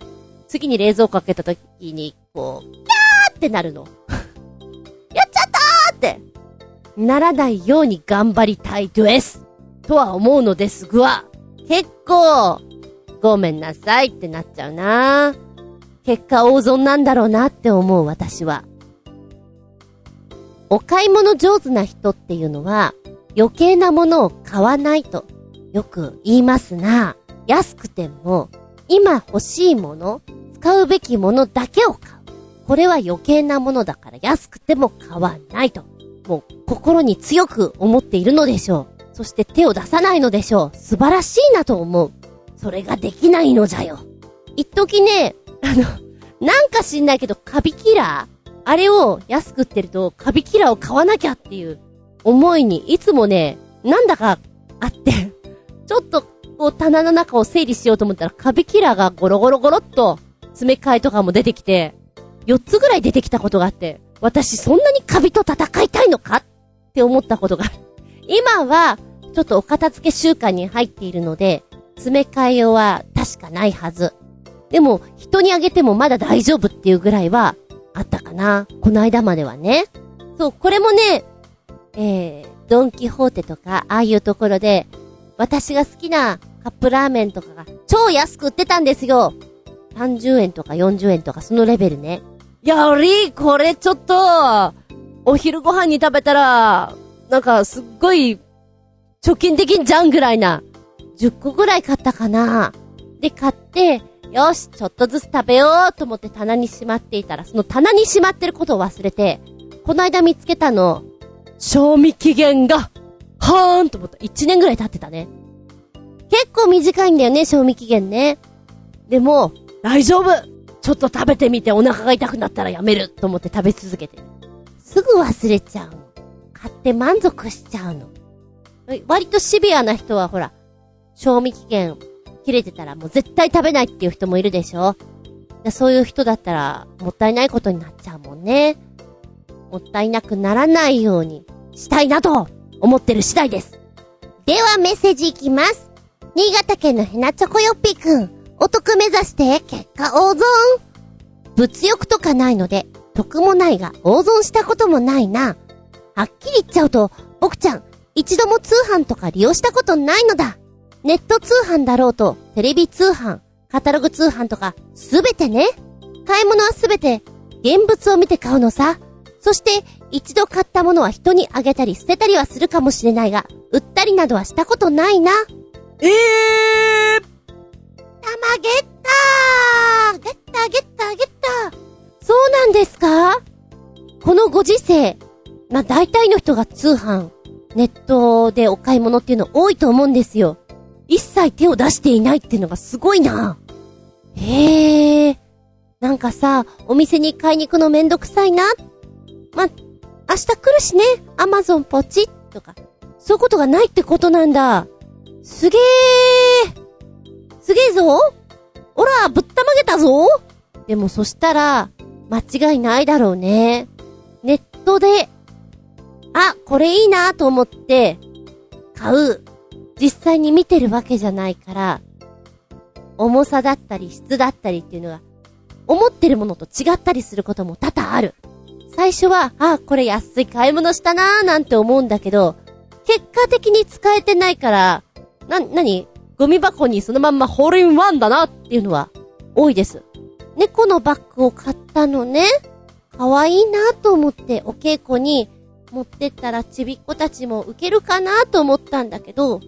次に冷蔵庫開けた時に、こう、キャーってなるの。(laughs) やっちゃったーって、ならないように頑張りたいです。とは思うのですが、結構、ごめんなさいってなっちゃうな結果大損なんだろうなって思う私は。お買い物上手な人っていうのは、余計なものを買わないと、よく言いますな。安くても、今欲しいもの、使うべきものだけを買う。これは余計なものだから安くても買わないと。もう心に強く思っているのでしょう。そして手を出さないのでしょう。素晴らしいなと思う。それができないのじゃよ。一時ね、あの、なんか知んないけど、カビキラーあれを安く売ってると、カビキラーを買わなきゃっていう思いに、いつもね、なんだかあってちょっと、こう棚の中を整理しようと思ったら、カビキラーがゴロゴロゴロっと、詰め替えとかも出てきて、4つぐらい出てきたことがあって、私そんなにカビと戦いたいのか？って思ったことがある。今は、ちょっとお片付け習慣に入っているので、詰め替え用は確かないはず。でも、人にあげてもまだ大丈夫っていうぐらいは、あったかな。この間まではね。そう、これもね、えー、ドンキホーテとか、ああいうところで、私が好きなカップラーメンとかが超安く売ってたんですよ。30円とか40円とかそのレベルね。やり、これちょっと、お昼ご飯に食べたら、なんかすっごい、貯金できんじゃんぐらいな。10個ぐらい買ったかな。で、買って、よし、ちょっとずつ食べようと思って棚にしまっていたら、その棚にしまってることを忘れて、この間見つけたの、賞味期限が、はーんと思った。1年ぐらい経ってたね。結構短いんだよね、賞味期限ね。でも、大丈夫ちょっと食べてみてお腹が痛くなったらやめると思って食べ続けてすぐ忘れちゃう。買って満足しちゃうの。割とシビアな人はほら、賞味期限切れてたらもう絶対食べないっていう人もいるでしょそういう人だったら、もったいないことになっちゃうもんね。もったいなくならないようにしたいなと思ってる次第です。ではメッセージいきます。新潟県のヘナチョコヨッピーくん。お得目指して結果大損。物欲とかないので、得もないが大損したこともないな。はっきり言っちゃうと、僕ちゃん、一度も通販とか利用したことないのだ。ネット通販だろうと、テレビ通販、カタログ通販とか、すべてね。買い物はすべて、現物を見て買うのさ。そして、一度買ったものは人にあげたり捨てたりはするかもしれないが、売ったりなどはしたことないな。ええー、玉ゲッターゲッターゲッターゲッターそうなんですか？このご時世、まあ大体の人が通販、ネットでお買い物っていうの多いと思うんですよ。一切手を出していないっていうのがすごいな。へえ。なんかさ、お店に買いに行くのめんどくさいな？ま、明日来るしね、アマゾンポチッとか。そういうことがないってことなんだ。すげー。すげえぞ。おら、ぶったまげたぞ。でもそしたら、間違いないだろうね。ネットで、あ、これいいなと思って、買う。実際に見てるわけじゃないから、重さだったり質だったりっていうのが、思ってるものと違ったりすることも多々ある。最初は、あ、これ安い買い物したなーなんて思うんだけど、結果的に使えてないから、な、なにゴミ箱にそのまんまホールインワンだなっていうのは多いです。猫のバッグを買ったのね。可愛いなと思ってお稽古に持ってったらちびっ子たちも受けるかなと思ったんだけど、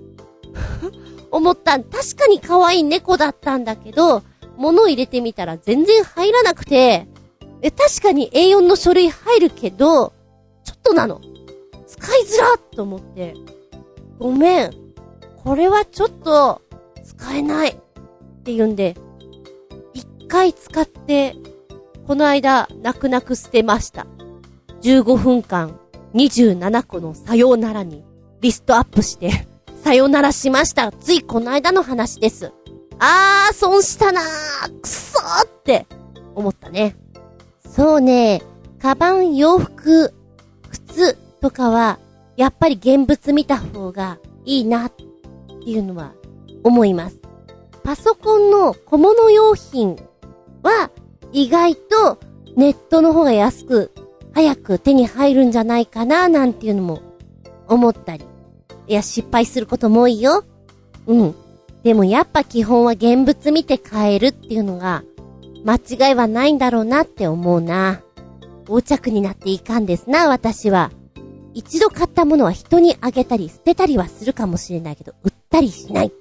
(laughs) 思った。確かに可愛い猫だったんだけど、物入れてみたら全然入らなくて、え、確かに A4 の書類入るけど、ちょっとなの。使いづらと思って。ごめん。これはちょっと、使えない。って言うんで、一回使って、この間、泣く泣く捨てました。15分間、27個のさようならに、リストアップしてさようならしました。ついこの間の話です。あー、損したなー、くそーって思ったね。そうね、カバン、洋服、靴とかは、やっぱり現物見た方がいいなっていうのは思います。パソコンの小物用品は意外とネットの方が安く早く手に入るんじゃないかななんていうのも思ったり。いや、失敗することも多いよ。うん。でもやっぱ基本は現物見て買えるっていうのが、間違いはないんだろうなって思うな。横着になっていかんですな、私は。一度買ったものは人にあげたり捨てたりはするかもしれないけど、売たりしない。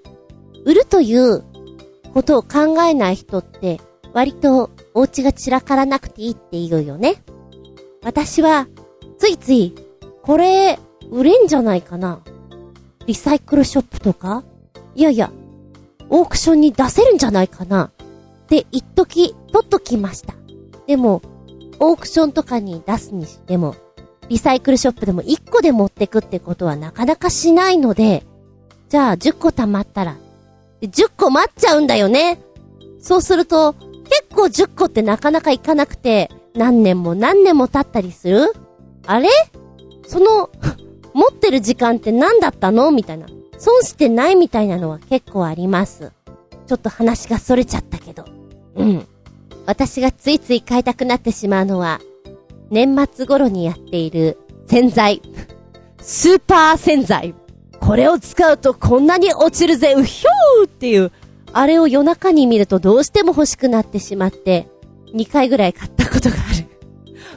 売るということを考えない人って、割とお家が散らからなくていいって言うよね。私は、ついつい、これ、売れんじゃないかな。リサイクルショップとかいやいや、オークションに出せるんじゃないかな。って一時、取っときました。でも、オークションとかに出すにしても、リサイクルショップでも1個で持ってくってことはなかなかしないので、じゃあ10個溜まったら、10個待っちゃうんだよね。そうすると、結構10個ってなかなかいかなくて、何年も何年も経ったりする？あれ？その (laughs) 持ってる時間って何だったの？みたいな。損してないみたいなのは結構あります。ちょっと話が逸れちゃったけど。うん。私がついつい買いたくなってしまうのは、年末頃にやっている洗剤。(laughs) スーパー洗剤。これを使うとこんなに落ちるぜ、うひょーっていう、あれを夜中に見るとどうしても欲しくなってしまって、2回ぐらい買ったことがある。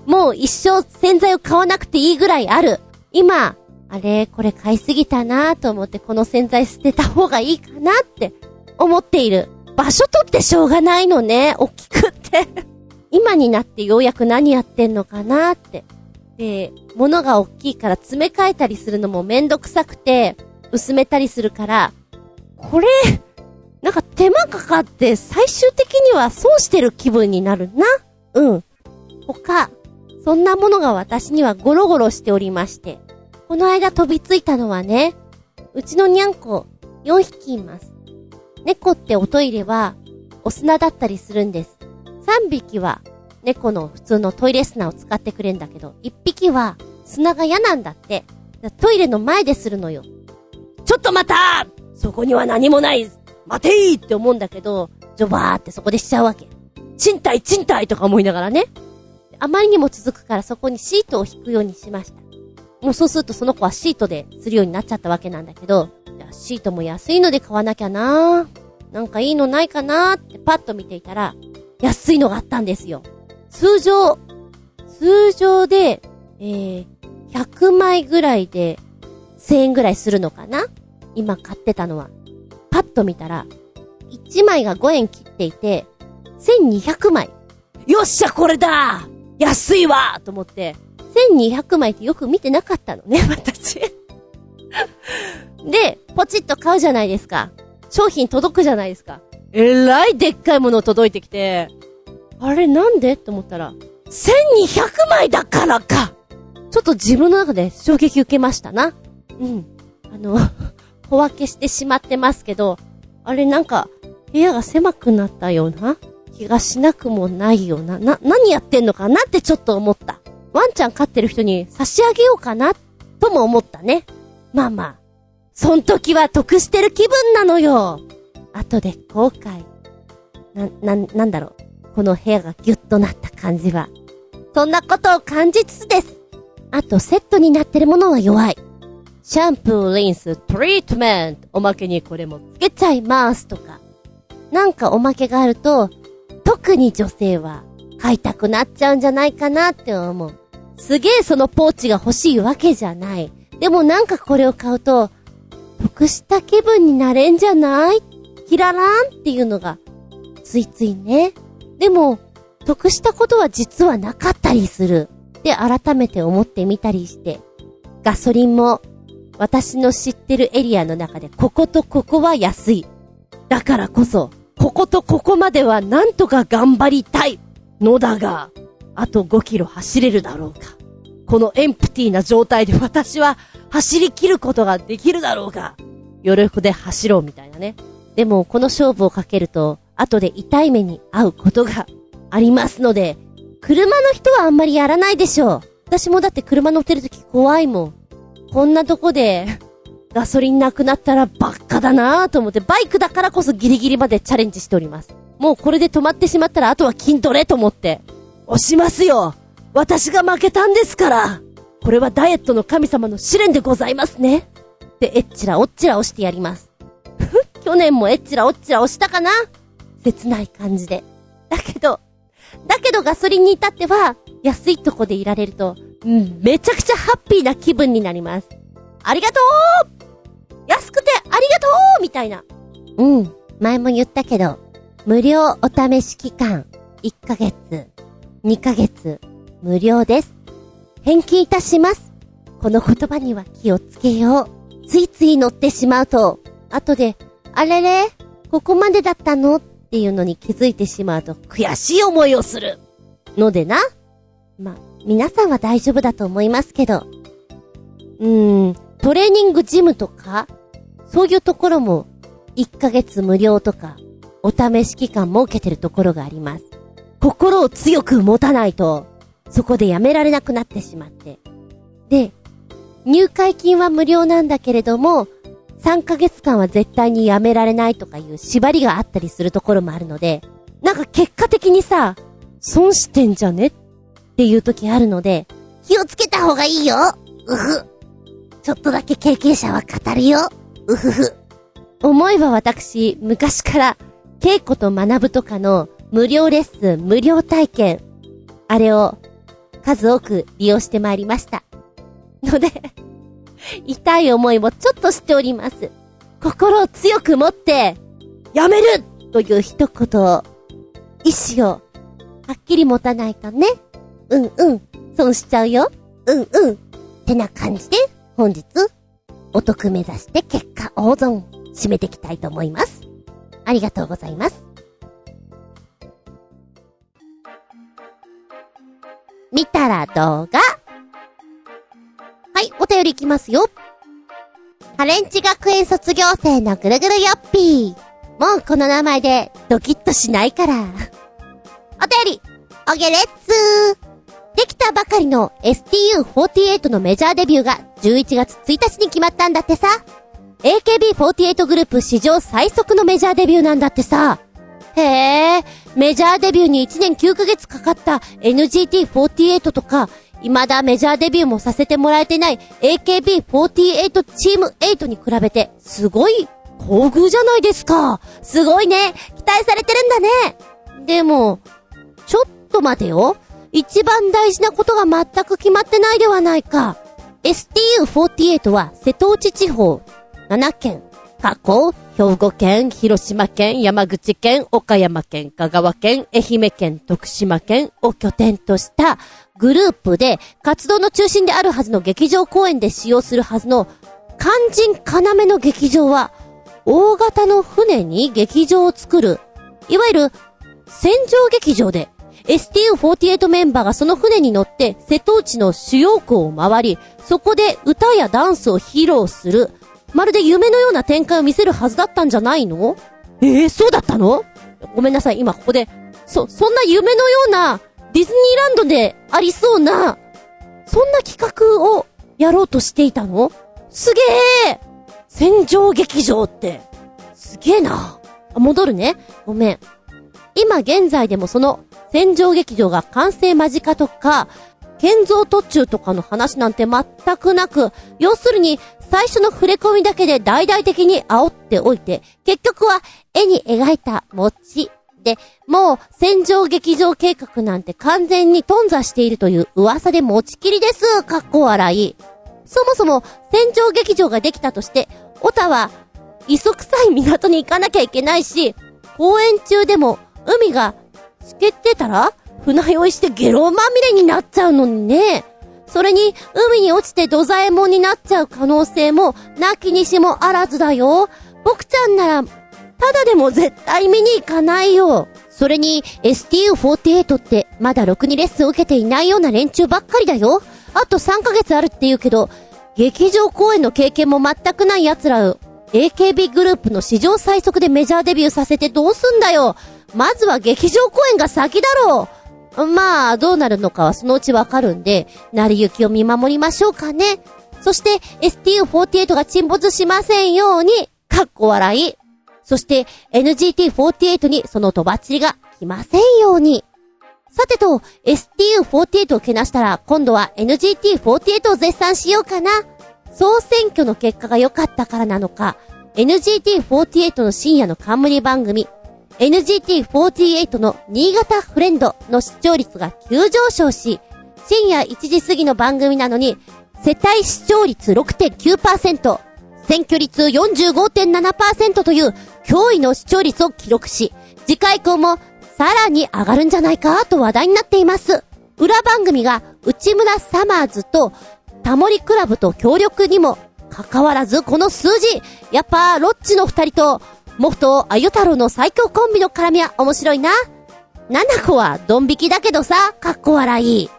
もう一生洗剤を買わなくていいぐらいある。今、あれ、これ買いすぎたなと思ってこの洗剤捨てた方がいいかなって思っている。場所取ってしょうがないのね、大きくって今になってようやく何やってんのかなって。で、物が大きいから詰め替えたりするのもめんどくさくて、薄めたりするから、これ、なんか手間かかって最終的には損してる気分になるな。うん。他、そんなものが私にはゴロゴロしておりまして。この間飛びついたのはね、うちのにゃんこ4匹います。猫っておトイレはお砂だったりするんです。3匹は猫の普通のトイレ砂を使ってくれんだけど、1匹は砂が嫌なんだって。トイレの前でするのよ。ちょっと待ったそこには何もない待てーって思うんだけど、ジョバーってそこでしちゃうわけ。賃貸賃貸とか思いながらね。あまりにも続くからそこにシートを引くようにしました。もうそうするとその子はシートでするようになっちゃったわけなんだけど、シートも安いので買わなきゃななんかいいのないかなってパッと見ていたら、安いのがあったんですよ。通常、通常で、えー、100枚ぐらいで1000円ぐらいするのかな？今買ってたのは。パッと見たら、1枚が5円切っていて、1200枚。よっしゃこれだ安いわと思って、1200枚ってよく見てなかったのね、(laughs) 私。で、ポチッと買うじゃないですか。商品届くじゃないですか。えらいでっかいもの届いてきて、あれなんで？って思ったら、1200枚だからかちょっと自分の中で衝撃受けましたな。うん。あの、(laughs) 小分けしてしまってますけど、あれなんか、部屋が狭くなったような？気がしなくもないような、な、何やってんのかなってちょっと思った。ワンちゃん飼ってる人に差し上げようかな、とも思ったね。まあまあ、そん時は得してる気分なのよ。後で後悔。な、な、なんだろう？この部屋がギュッとなった感じは。そんなことを感じつつです。あと、セットになってるものは弱い。シャンプー、リンス、トリートメント。おまけにこれもつけちゃいますとか。なんかおまけがあると、特に女性は買いたくなっちゃうんじゃないかなって思う。すげえそのポーチが欲しいわけじゃない。でもなんかこれを買うと、得した気分になれんじゃない？キラランっていうのが、ついついね。でも、得したことは実はなかったりする。で、改めて思ってみたりして。ガソリンも、私の知ってるエリアの中で、こことここは安い。だからこそ、こことここまではなんとか頑張りたいのだが、あと5キロ走れるだろうか。このエンプティーな状態で私は走り切ることができるだろうか。余力で走ろうみたいなね。でも、この勝負をかけると、後で痛い目に遭うことがありますので、車の人はあんまりやらないでしょう。私もだって車乗ってる時怖いもん。こんなとこで、ガソリンなくなったらばっかだなぁと思って、バイクだからこそギリギリまでチャレンジしております。もうこれで止まってしまったらあとは筋トレと思って。押しますよ私が負けたんですからこれはダイエットの神様の試練でございますねで、えっちらおっちら押してやります。去年もえっちらおっちら押したかな切ない感じで。だけど、だけどガソリンに至っては、安いとこでいられると、うん、めちゃくちゃハッピーな気分になります。ありがとう安くてありがとうみたいな。うん、前も言ったけど、無料お試し期間、1ヶ月、2ヶ月、無料です。返金いたします。この言葉には気をつけよう。ついつい乗ってしまうと、後で、あれれここまでだったの？っていうのに気づいてしまうと悔しい思いをする。のでな。ま皆さんは大丈夫だと思いますけど。うーん、トレーニングジムとか、そういうところも、1ヶ月無料とか、お試し期間設けてるところがあります。心を強く持たないと、そこでやめられなくなってしまって。で、入会金は無料なんだけれども、3ヶ月間は絶対にやめられないとかいう縛りがあったりするところもあるので、なんか結果的にさ、損してんじゃねっていう時あるので、気をつけた方がいいようふ。ちょっとだけ経験者は語るようふふ。思えば私、昔から、稽古と学ぶとかの無料レッスン、無料体験、あれを数多く利用してまいりました。ので痛い思いもちょっとしております。心を強く持って、やめるという一言を、意志を、はっきり持たないとね。うんうん、損しちゃうよ。うんうん。ってな感じで、本日、お得目指して結果大損、締めていきたいと思います。ありがとうございます。見たら動画。はい、お便りいきますよ。ハレンチ学園卒業生のぐるぐるよっぴー。もうこの名前でドキッとしないから。お便り、おげれっつー。できたばかりの STU48 のメジャーデビューが11月1日に決まったんだってさ。AKB48 グループ史上最速のメジャーデビューなんだってさ。へえ、メジャーデビューに1年9ヶ月かかった NGT48 とか、未だメジャーデビューもさせてもらえてない AKB48 チーム8に比べて、すごい、厚遇じゃないですか。すごいね。期待されてるんだね。でも、ちょっと待てよ。一番大事なことが全く決まってないではないか。STU48 は瀬戸内地方、7県、過去、兵庫県、広島県、山口県、岡山県、香川県、愛媛県、徳島県を拠点としたグループで活動の中心であるはずの劇場公演で使用するはずの肝心要の劇場は大型の船に劇場を作る、いわゆる戦場劇場で STU48 メンバーがその船に乗って瀬戸内の主要港を回り、そこで歌やダンスを披露する、まるで夢のような展開を見せるはずだったんじゃないの？ええー、そうだったの？ごめんなさい、今ここで、そ、そんな夢のようなディズニーランドでありそうな、そんな企画をやろうとしていたの？すげえ戦場劇場って、すげえな。あ戻るね。ごめん。今現在でもその戦場劇場が完成間近とか、建造途中とかの話なんて全くなく、要するに最初の触れ込みだけで大々的に煽っておいて、結局は絵に描いた餅で、もう戦場劇場計画なんて完全に頓挫しているという噂で持ちきりです。かっこ笑い。そもそも戦場劇場ができたとして、オタは磯臭い港に行かなきゃいけないし、公演中でも海がしけてたら船酔いしてゲロまみれになっちゃうのにね。それに、海に落ちて土左衛門になっちゃう可能性も、なきにしもあらずだよ。僕ちゃんなら、ただでも絶対見に行かないよ。それに、STU48 ってまだろくにレッスン受けていないような連中ばっかりだよ。あと3ヶ月あるって言うけど、劇場公演の経験も全くない奴らを AKB グループの史上最速でメジャーデビューさせてどうすんだよ。まずは劇場公演が先だろう。まあ、どうなるのかはそのうちわかるんで、成り行きを見守りましょうかね。そして、STU48 が沈没しませんように、かっこ笑い。そして NGT48 にそのとばっちりが来ませんように。さてと、STU48 をけなしたら、今度は NGT48 を絶賛しようかな。総選挙の結果が良かったからなのか、NGT48 の深夜の冠番組、NGT48 の新潟フレンドの視聴率が急上昇し、深夜1時過ぎの番組なのに、世帯視聴率6.9%、選挙率45.7%という驚異の視聴率を記録し、次回以降もさらに上がるんじゃないかと話題になっています。裏番組が内村サマーズとタモリクラブと協力にも関わらずこの数字、やっぱロッチの二人とモフとあゆ太郎の最強コンビの絡みは面白いな。ナナコはドン引きだけどさ、かっこ笑い。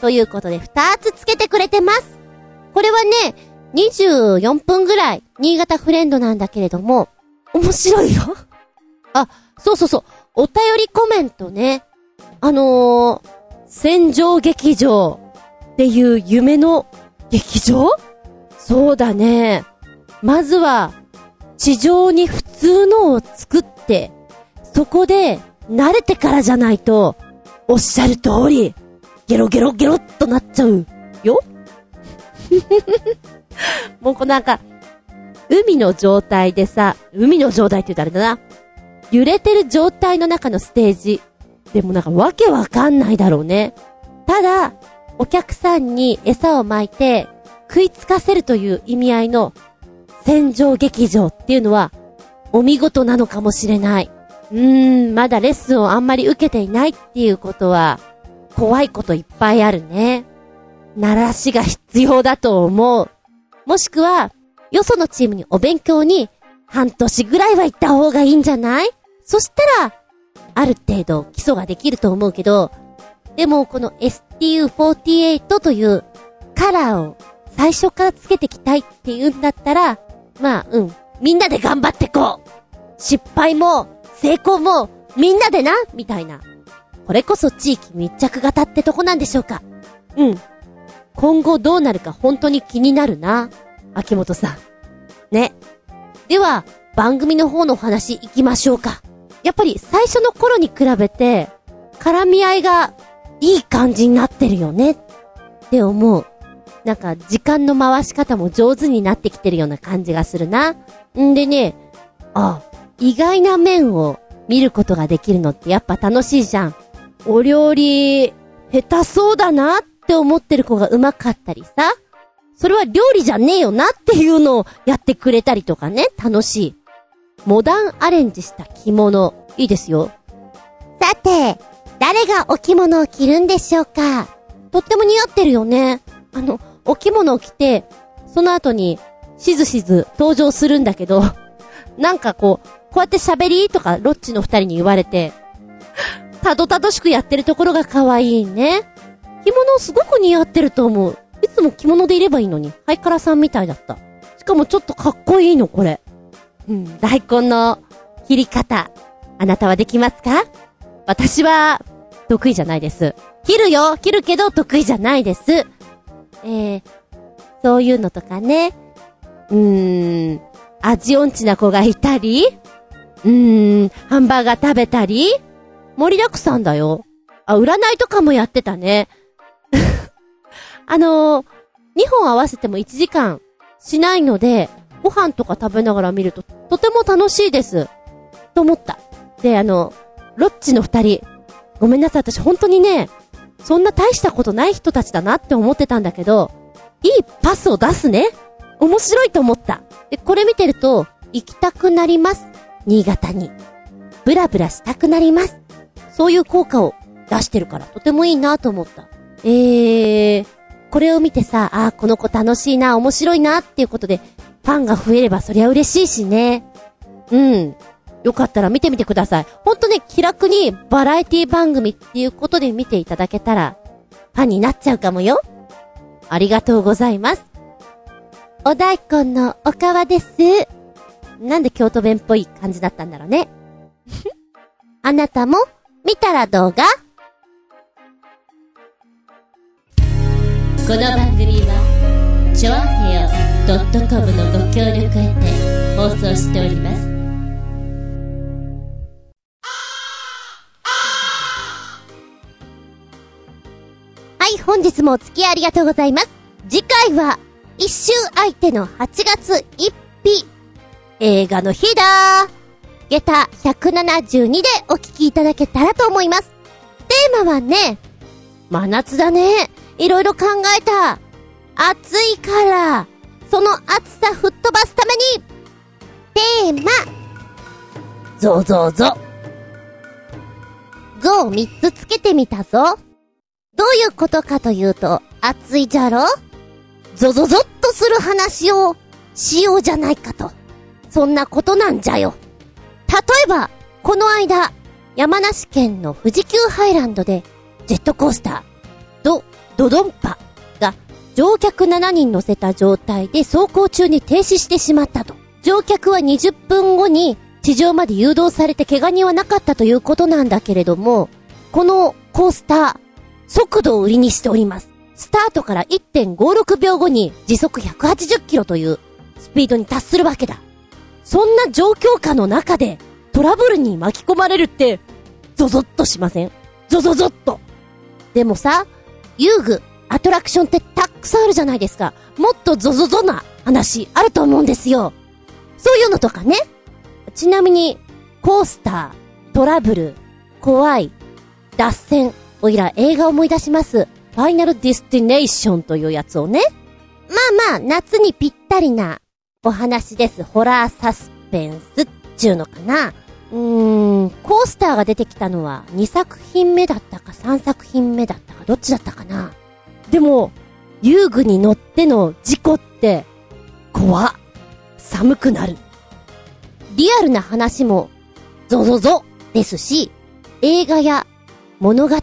ということで二つつけてくれてます。これはね、24分ぐらい、新潟フレンドなんだけれども、面白いよ。あ、そうそうそう、お便りコメントね。あのー、戦場劇場っていう夢の劇場？そうだね。まずは、地上に普通のを作って、そこで慣れてからじゃないと、おっしゃる通り、ゲロゲロゲロっとなっちゃうよ (laughs) もうこうなんか、海の状態でさ、海の状態って言うとあれだな。揺れてる状態の中のステージ。でもなんかわけわかんないだろうね。ただ、お客さんに餌を巻いて食いつかせるという意味合いの戦場劇場っていうのはお見事なのかもしれない。うーん、まだレッスンをあんまり受けていないっていうことは怖いこといっぱいあるね。鳴らしが必要だと思う。もしくは、よそのチームにお勉強に半年ぐらいは行った方がいいんじゃない？そしたら、ある程度基礎ができると思うけど、でもこの STU48 というカラーを最初からつけてきたいって言うんだったら、まあ、うん。みんなで頑張ってこう失敗も、成功も、みんなでなみたいな。これこそ地域密着型ってとこなんでしょうか。うん。今後どうなるか本当に気になるな。秋元さん。ね。では、番組の方のお話行きましょうか。やっぱり最初の頃に比べて、絡み合いがいい感じになってるよねって思う。なんか時間の回し方も上手になってきてるような感じがするな。んでね、あ、意外な面を見ることができるのってやっぱ楽しいじゃん。お料理、下手そうだなって思ってる子が上手かったりさ。それは料理じゃねえよなっていうのをやってくれたりとかね、楽しい。モダンアレンジした着物、いいですよ。さて、誰がお着物を着るんでしょうか？とっても似合ってるよね。あの、お着物を着て、その後に、しずしず登場するんだけど、なんかこう、こうやって喋りとか、ロッチの二人に言われて、たどたどしくやってるところが可愛いね。着物すごく似合ってると思う。いつも着物でいればいいのに、ハイカラさんみたいだった。しかもちょっとかっこいいの、これ。うん、大根の切り方、あなたはできますか？私は、得意じゃないです。切るよ切るけど得意じゃないです。えー、そういうのとかね。うーん、味音痴な子がいたり、うーん、ハンバーガー食べたり、盛りだくさんだよ。あ、占いとかもやってたね。あのー、2本合わせても1時間しないので、ご飯とか食べながら見ると、とても楽しいです。と思った。で、あの、ロッチの二人、ごめんなさい、私本当にね、そんな大したことない人たちだなって思ってたんだけど、いいパスを出すね。面白いと思った。で、これ見てると、行きたくなります。新潟に。ブラブラしたくなります。そういう効果を出してるから、とてもいいなと思った。えー、これを見てさ、あーこの子楽しいな、面白いなっていうことで、ファンが増えればそりゃ嬉しいしね。うん。よかったら見てみてください。ほんとね、気楽にバラエティ番組っていうことで見ていただけたら、ファンになっちゃうかもよ。ありがとうございます。お大根のおかわです。なんで京都弁っぽい感じだったんだろうね。(laughs) あなたも見たらどうこの番組は、ちょあへよ .com のご協力へて放送しております。はい、本日もお付き合いありがとうございます。次回は、一周相手の8月1日、映画の日だ下駄172でお聞きいただけたらと思います。テーマはね、真夏だね。いろいろ考えた。暑いから、その暑さ吹っ飛ばすために、テーマ、ゾゾゾ。ゾを3つつけてみたぞ。どういうことかというと、暑いじゃろ？ゾゾゾっとする話をしようじゃないかと。そんなことなんじゃよ。例えば、この間、山梨県の富士急ハイランドで、ジェットコースター、ド、ドドンパが乗客7人乗せた状態で走行中に停止してしまったと。乗客は20分後に地上まで誘導されて怪我人はなかったということなんだけれども、このコースター、速度を売りにしております。スタートから1.56秒後に時速180キロというスピードに達するわけだ。そんな状況下の中でトラブルに巻き込まれるって、ゾゾッとしません？ゾゾゾッと。でもさ、遊具、アトラクションってたくさんあるじゃないですか。もっとゾゾゾな話あると思うんですよ。そういうのとかね。ちなみに、コースター、トラブル、怖い、脱線、おいら映画思い出します。ファイナルディスティネーションというやつをね。まあまあ、夏にぴったりなお話です。ホラーサスペンスっちゅうのかな。うーん、コースターが出てきたのは2作品目だったか3作品目だったかどっちだったかな。でも、遊具に乗っての事故って、怖っ。寒くなる。リアルな話も、ゾゾゾですし、映画や物語、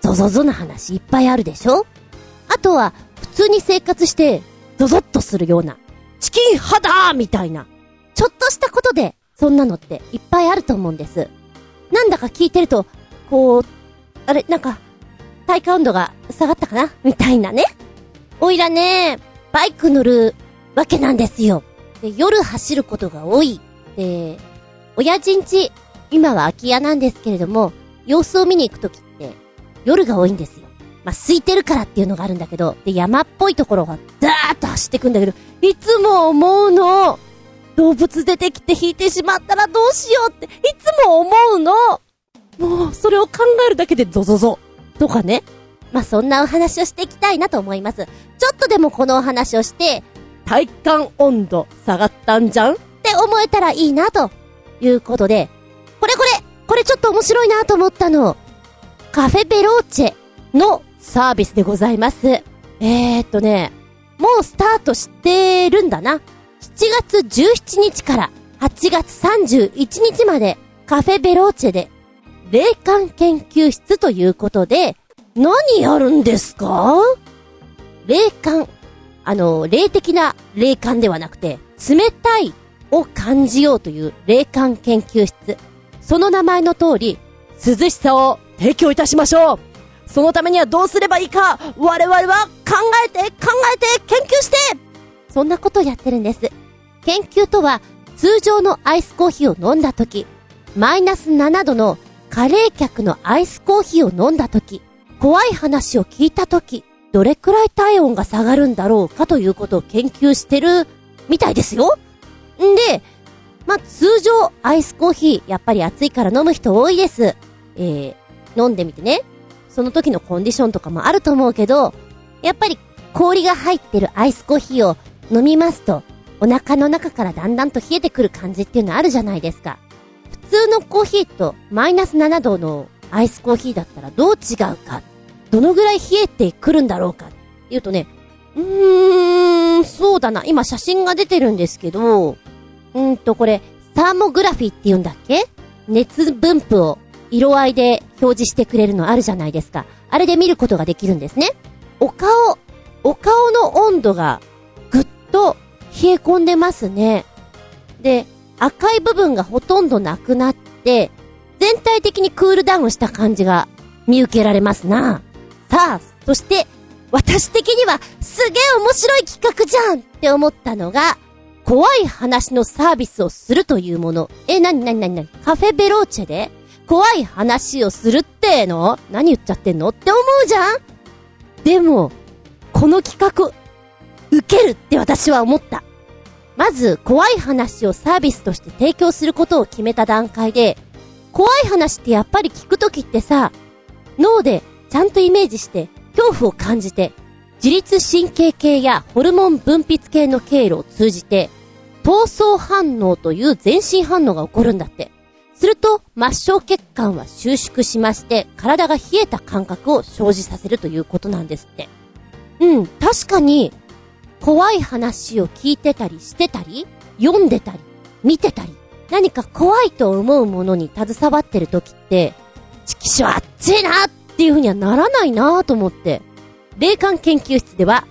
ゾゾゾな話いっぱいあるでしょあとは、普通に生活して、ゾゾッとするような、チキン肌みたいな、ちょっとしたことで、そんなのっていっぱいあると思うんです。なんだか聞いてると、こう、あれ、なんか、体感温度が下がったかな？みたいなね。おいらね、バイク乗るわけなんですよ。で、夜走ることが多い。で、親父んち、今は空き家なんですけれども、様子を見に行くときって、夜が多いんですよ。まあ、空いてるからっていうのがあるんだけど、で、山っぽいところがザーッと走ってくんだけど、いつも思うの。動物出てきて引いてしまったらどうしようって、いつも思うの。もう、それを考えるだけでゾゾゾ。とかね。まあ、そんなお話をしていきたいなと思います。ちょっとでもこのお話をして、体感温度下がったんじゃん？って思えたらいいなということで、これこれこれちょっと面白いなと思ったの。カフェベローチェのサービスでございます。えー、っとね、もうスタートしてるんだな。7月17日から8月31日までカフェベローチェで霊感研究室ということで、何やるんですか？霊感。あの、霊的な霊感ではなくて、冷たいを感じようという霊感研究室。その名前の通り、涼しさを提供いたしましょうそのためにはどうすればいいか、我々は考えて、考えて、研究してそんなことをやってるんです。研究とは、通常のアイスコーヒーを飲んだとき、マイナス7度のカレー客のアイスコーヒーを飲んだとき、怖い話を聞いたとき、どれくらい体温が下がるんだろうかということを研究してるみたいですよ。んで、まあ、通常アイスコーヒー、やっぱり暑いから飲む人多いです。えー、飲んでみてね。その時のコンディションとかもあると思うけど、やっぱり氷が入ってるアイスコーヒーを飲みますと、お腹の中からだんだんと冷えてくる感じっていうのあるじゃないですか。普通のコーヒーとマイナス7度のアイスコーヒーだったらどう違うか、どのぐらい冷えてくるんだろうか、言うとね、うーん、そうだな。今写真が出てるんですけど、うんとこれ、サーモグラフィーって言うんだっけ？熱分布を色合いで表示してくれるのあるじゃないですか。あれで見ることができるんですね。お顔、お顔の温度がと冷え込んでますね。で、赤い部分がほとんどなくなって、全体的にクールダウンした感じが見受けられますな。さあ、そして、私的にはすげえ面白い企画じゃんって思ったのが、怖い話のサービスをするというもの。え、なになになになにカフェベローチェで？怖い話をするっての？何言っちゃってんの？って思うじゃんでも、この企画、受けるって私は思った。まず、怖い話をサービスとして提供することを決めた段階で、怖い話ってやっぱり聞くときってさ、脳でちゃんとイメージして恐怖を感じて、自律神経系やホルモン分泌系の経路を通じて、闘争反応という全身反応が起こるんだって。すると、末梢血管は収縮しまして、体が冷えた感覚を生じさせるということなんですって。うん、確かに、怖い話を聞いてたりしてたり、読んでたり、見てたり、何か怖いと思うものに携わってる時って、チキショあっちいなっていう風にはならないなと思って。霊感研究室では、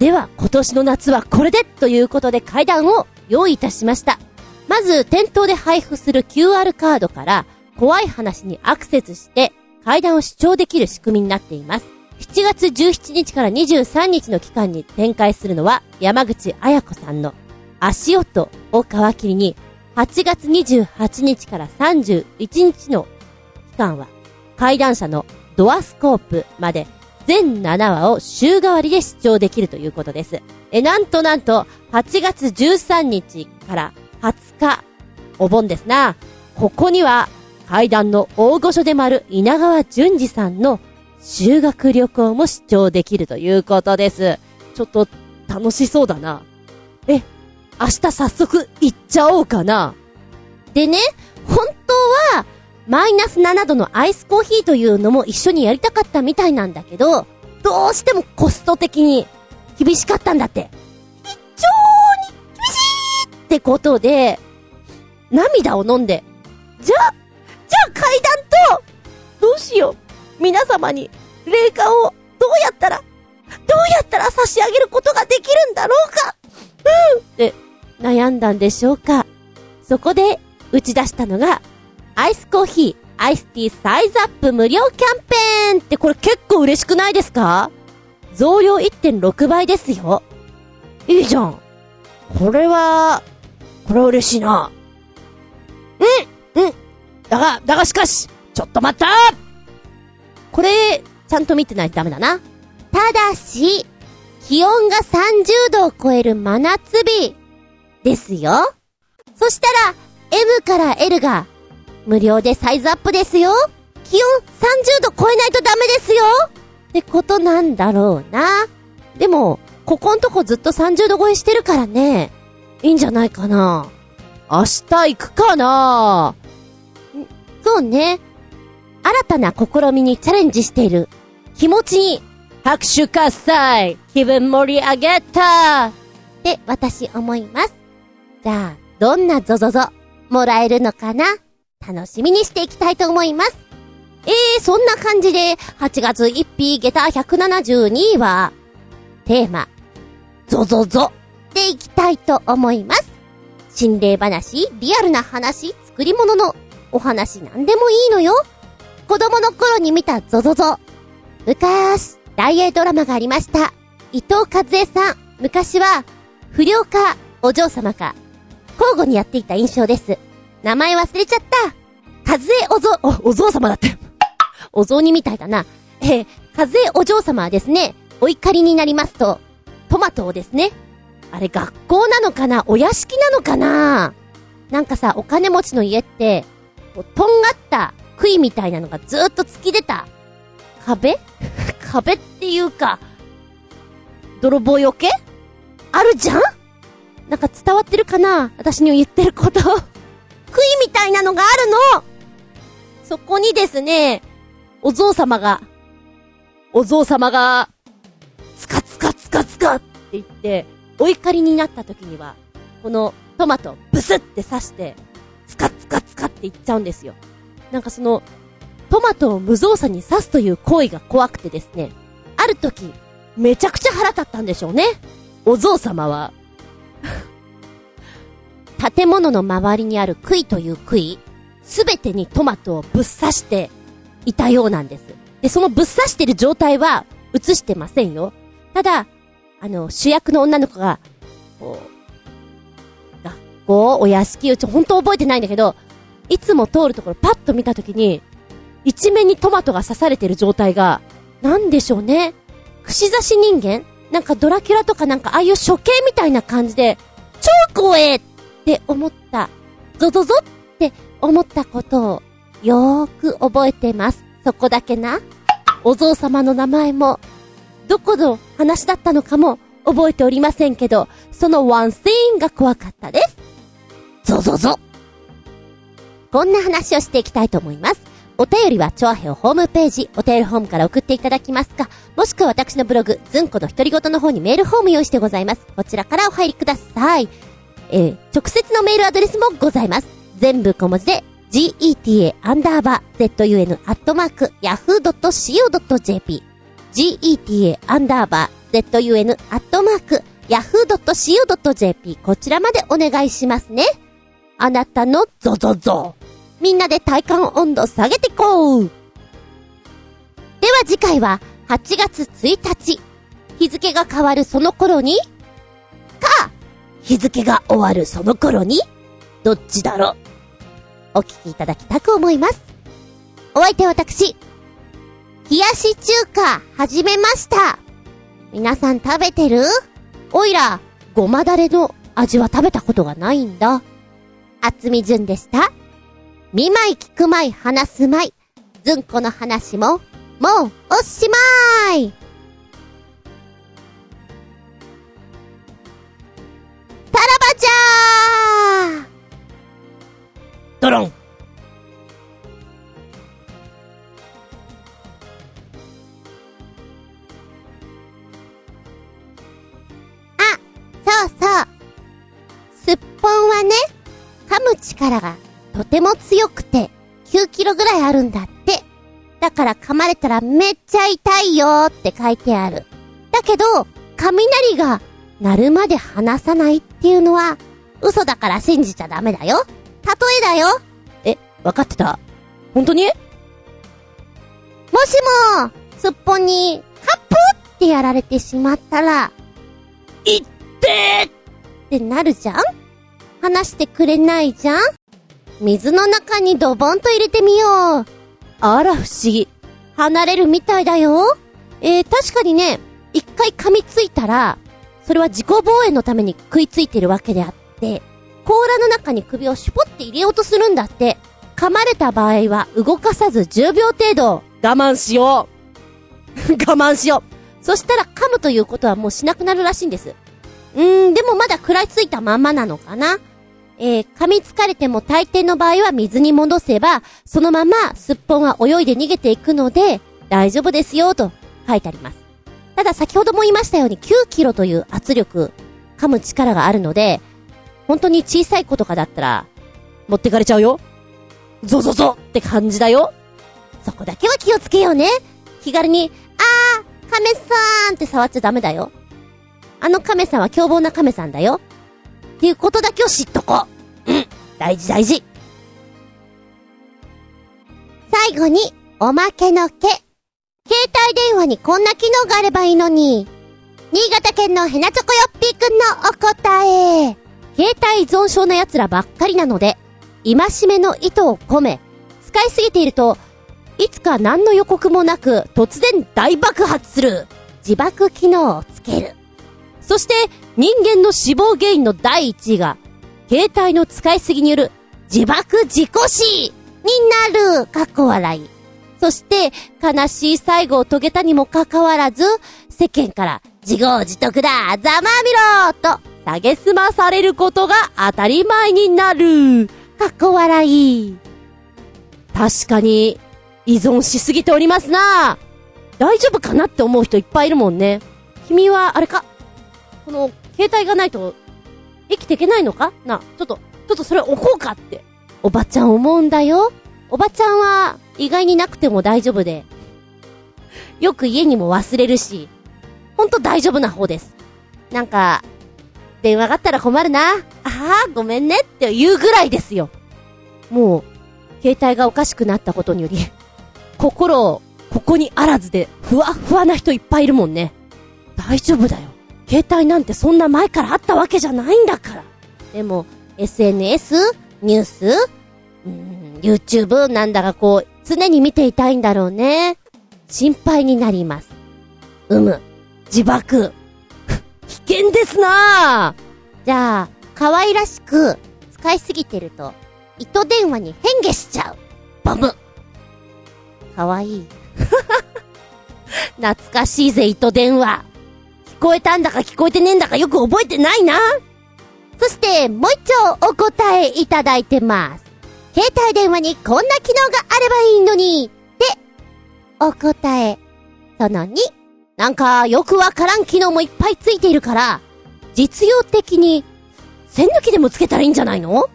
では今年の夏はこれでということで階段を用意いたしました。まず、店頭で配布する QR カードから怖い話にアクセスして階段を視聴できる仕組みになっています。7月17日から23日の期間に展開するのは山口彩子さんの足音を皮切りに8月28日から31日の期間は階段車のドアスコープまで全7話を週替わりで視聴できるということです。え、なんとなんと8月13日から20日、お盆ですな。ここには階段の大御所でもある稲川淳二さんの修学旅行も視聴できるということです。ちょっと楽しそうだな。え、明日早速行っちゃおうかな。でね、本当は、マイナス7度のアイスコーヒーというのも一緒にやりたかったみたいなんだけど、どうしてもコスト的に厳しかったんだって。非常に厳しいってことで、涙を飲んで、じゃあ、じゃあ階段と、どうしよう。皆様に霊感をどうやったら、どうやったら差し上げることができるんだろうか？うんって悩んだんでしょうか？そこで打ち出したのが、アイスコーヒー、アイスティーサイズアップ無料キャンペーンってこれ結構嬉しくないですか？増量1.6倍ですよ。いいじゃん。これは、これは嬉しいな。うんうんだが、だがしかし、ちょっと待ったこれ、ちゃんと見てないとダメだな。ただし、気温が30度を超える真夏日ですよ。そしたら、M から L が無料でサイズアップですよ。気温30度超えないとダメですよ。ってことなんだろうな。でも、ここんとこずっと30度超えしてるからね。いいんじゃないかな。明日行くかなそうね。新たな試みにチャレンジしている気持ちに拍手喝采気分盛り上げたって私思います。じゃあ、どんなゾゾゾもらえるのかな？楽しみにしていきたいと思います。えー、そんな感じで、8月1日下駄172位は、テーマ、ゾゾゾでいきたいと思います。心霊話、リアルな話、作り物のお話なんでもいいのよ。子供の頃に見たゾゾゾ。昔、大英ドラマがありました。伊藤和恵さん。昔は、不良か、お嬢様か、交互にやっていた印象です。名前忘れちゃった。和恵おぞ、お、お嬢様だって。お雑煮みたいだな。えー、和恵お嬢様はですね、お怒りになりますと、トマトをですね、あれ学校なのかな？お屋敷なのかな？なんかさ、お金持ちの家って、とんがった杭みたいなのがずっと突き出た。壁？(laughs) 壁っていうか、泥棒よけ？あるじゃん？なんか伝わってるかな？私に言ってること。(laughs) 杭みたいなのがあるの！そこにですね、お嬢様が、お嬢様が、つかつかつかつかって言って、お怒りになった時には、このトマトブスって刺して、つかつかつかって言っちゃうんですよ。なんかその、トマトを無造作に刺すという行為が怖くてですね、ある時、めちゃくちゃ腹立ったんでしょうね。お嬢様は。(laughs) 建物の周りにある杭という杭、すべてにトマトをぶっ刺していたようなんです。で、そのぶっ刺してる状態は映してませんよ。ただ、あの、主役の女の子が、こう、学校、お屋敷、うち本当覚えてないんだけど、いつも通るところパッと見たときに、一面にトマトが刺されてる状態が、なんでしょうね。串刺し人間？なんかドラキュラとかなんかああいう処刑みたいな感じで、超怖えって思った、ゾゾゾって思ったことをよーく覚えてます。そこだけな。お嬢様の名前も、どこの話だったのかも覚えておりませんけど、そのワンシーンが怖かったです。ゾゾゾ。こんな話をしていきたいと思います。お便りは、チョアヘオホームページ、お便りフォームから送っていただきますか、もしくは私のブログ、ズンコの独り言の方にメールフォーム用意してございます。こちらからお入りください。えー、直接のメールアドレスもございます。全部小文字で、geta アンダーバー zun アットマーク yahoo.co.jp geta アンダーバー zun アットマーク yahoo.co.jp こちらまでお願いしますね。あなたのゾゾゾ。みんなで体感温度下げてこう。では次回は8月1日。日付が変わるその頃にか、日付が終わるその頃にどっちだろうお聞きいただきたく思います。お相手私、冷やし中華始めました。皆さん食べてる？おいら、ごまだれの味は食べたことがないんだ。厚み順でした。見舞い聞く舞い話す舞い。ずんこの話も、もうおしまいタラバちゃードロンあ、そうそう。すっぽんはね、噛む力がとても強くて、9キロぐらいあるんだって。だから噛まれたらめっちゃ痛いよって書いてある。だけど、雷が鳴るまで離さないっていうのは、嘘だから信じちゃダメだよ。例えだよ。え、わかってた？本当に？もしも、すっぽんに、カップってやられてしまったら、いってーってなるじゃん？話してくれないじゃん？水の中にドボンと入れてみよう。あら不思議。離れるみたいだよ。えー、確かにね、一回噛みついたら、それは自己防衛のために食いついてるわけであって、甲羅の中に首をシュポって入れようとするんだって。噛まれた場合は動かさず10秒程度我慢しよう。(laughs) 我慢しよう。そしたら噛むということはもうしなくなるらしいんです。うーん、でもまだ食らいついたまんまなのかなえー、噛みつかれても大抵の場合は水に戻せば、そのまますっぽんは泳いで逃げていくので、大丈夫ですよ、と書いてあります。ただ先ほども言いましたように9キロという圧力、噛む力があるので、本当に小さい子とかだったら、持ってかれちゃうよ。ゾゾゾって感じだよ。そこだけは気をつけようね。気軽に、あー、亀さんって触っちゃダメだよ。あの亀さんは凶暴な亀さんだよ。っていうことだけを知っとこう。うん。大事大事。最後に、おまけのけ。携帯電話にこんな機能があればいいのに。新潟県のヘナチョコヨッピーくんのお答え。携帯依存症な奴らばっかりなので、今しめの意図を込め、使いすぎていると、いつか何の予告もなく突然大爆発する自爆機能をつける。そして人間の死亡原因の第一位が、携帯の使いすぎによる自爆自己死になる、かっこ笑い。そして、悲しい最後を遂げたにもかかわらず、世間から自業自得だざまみろと、蔑まされることが当たり前になる。かっこ笑い。確かに、依存しすぎておりますな大丈夫かなって思う人いっぱいいるもんね。君は、あれか？この、携帯がないと、生きていけないのか？な、ちょっと、ちょっとそれ置こうかって。おばちゃん思うんだよ。おばちゃんは、意外になくても大丈夫で。よく家にも忘れるし、ほんと大丈夫な方です。なんか、電話があったら困るな。ああ、ごめんねって言うぐらいですよ。もう、携帯がおかしくなったことにより、心を、ここにあらずで、ふわふわな人いっぱいいるもんね。大丈夫だよ。携帯なんてそんな前からあったわけじゃないんだから。でも、SNS? ニュースうん、YouTube なんだかこう、常に見ていたいんだろうね。心配になります。うむ。自爆。(laughs) 危険ですなじゃあ、可愛らしく使いすぎてると、糸電話に変化しちゃう。バム。かわいい。(laughs) 懐かしいぜ、糸電話。聞こえたんだか聞こえてねえんだかよく覚えてないな。そして、もう一丁お答えいただいてます。携帯電話にこんな機能があればいいのに、で、お答え。その2。なんか、よくわからん機能もいっぱいついているから、実用的に、線抜きでもつけたらいいんじゃないの？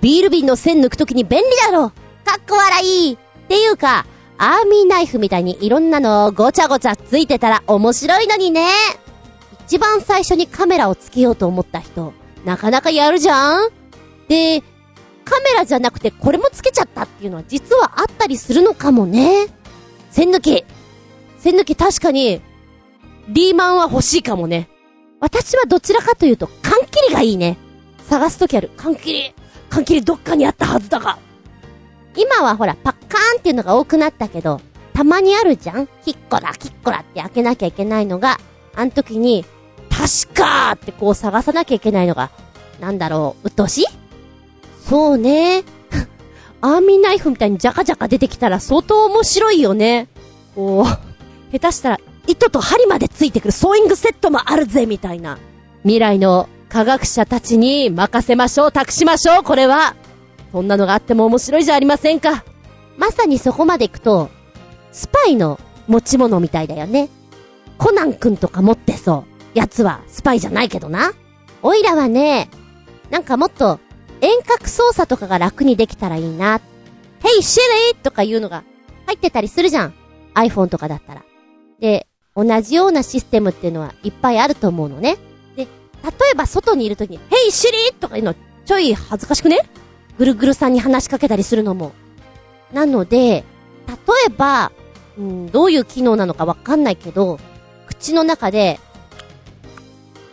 ビール瓶の線抜くときに便利だろかっこ笑いっていうか、アーミーナイフみたいにいろんなのごちゃごちゃついてたら面白いのにね。一番最初にカメラをつけようと思った人、なかなかやるじゃん？で、カメラじゃなくてこれもつけちゃったっていうのは実はあったりするのかもね。線抜き。線抜き確かに、リーマンは欲しいかもね。私はどちらかというと、缶切りがいいね。探すときある。缶切り。缶切りどっかにあったはずだが。今はほら、パッカーンっていうのが多くなったけど、たまにあるじゃん？キッコラ、キッコラって開けなきゃいけないのが、あの時に、確かってこう探さなきゃいけないのが、なんだろう、うっとし？そうね。(laughs) アーミーナイフみたいにジャカジャカ出てきたら相当面白いよね。こう、下手したら糸と針までついてくるソーイングセットもあるぜみたいな。未来の科学者たちに任せましょう、託しましょう、これは。そんなのがあっても面白いじゃありませんか。まさにそこまで行くと、スパイの持ち物みたいだよね。コナン君とか持ってそう。やつはスパイじゃないけどな。おいらはね、なんかもっと遠隔操作とかが楽にできたらいいな。Hey Siri! とかいうのが入ってたりするじゃん。iPhone とかだったら。で、同じようなシステムっていうのはいっぱいあると思うのね。で、例えば外にいるときに、Hey Siri! とかいうのちょい恥ずかしくね？ぐるぐるさんに話しかけたりするのも。なので、例えば、うん、どういう機能なのかわかんないけど、口の中で、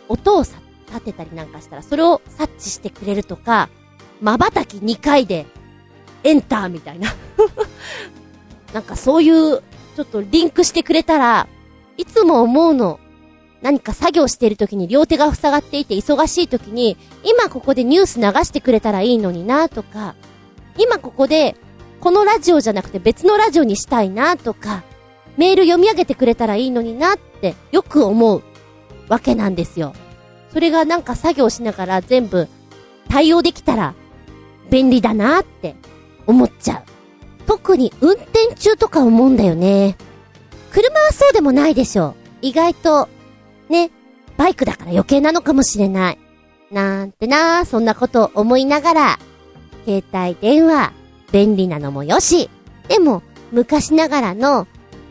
音を、立てたりなんかしたら、それを察知してくれるとか、瞬き2回で、エンターみたいな (laughs) なんかそういう、ちょっとリンクしてくれたら、いつも思うの。何か作業している時に両手が塞がっていて忙しい時に、今ここでニュース流してくれたらいいのになとか、今ここで、このラジオじゃなくて別のラジオにしたいなとか、メール読み上げてくれたらいいのになってよく思うわけなんですよ。それがなんか作業しながら全部対応できたら便利だなって思っちゃう。特に運転中とか思うんだよね。車はそうでもないでしょう。意外と、ね、バイクだから余計なのかもしれない。なんてなそんなことを思いながら、携帯電話、便利なのもよし。でも、昔ながらの、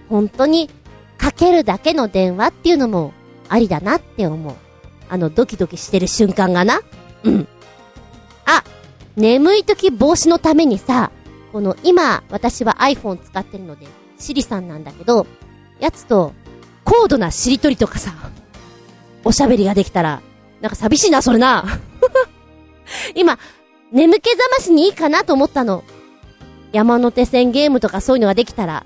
本当に、かけるだけの電話っていうのも、ありだなって思う。あの、ドキドキしてる瞬間がな。うん。あ、眠い時防止のためにさ、この今、私は iPhone 使ってるので、シリさんなんだけど、やつと、高度なしりとりとかさ、おしゃべりができたら、なんか寂しいな、それな。(laughs) 今、眠気覚ましにいいかなと思ったの。山手線ゲームとかそういうのができたら、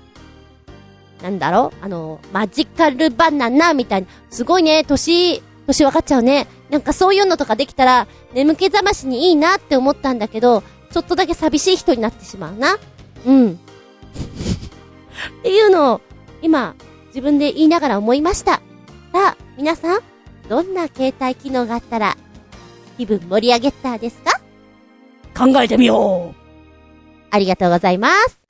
なんだろう？あの、マジカルバナナみたいな、すごいね、年、年分かっちゃうね。なんかそういうのとかできたら、眠気覚ましにいいなって思ったんだけど、ちょっとだけ寂しい人になってしまうな。うん。(laughs) っていうのを、今、自分で言いながら思いました。さあ、皆さん、どんな携帯機能があったら、気分盛り上げたですか？考えてみよう。ありがとうございます。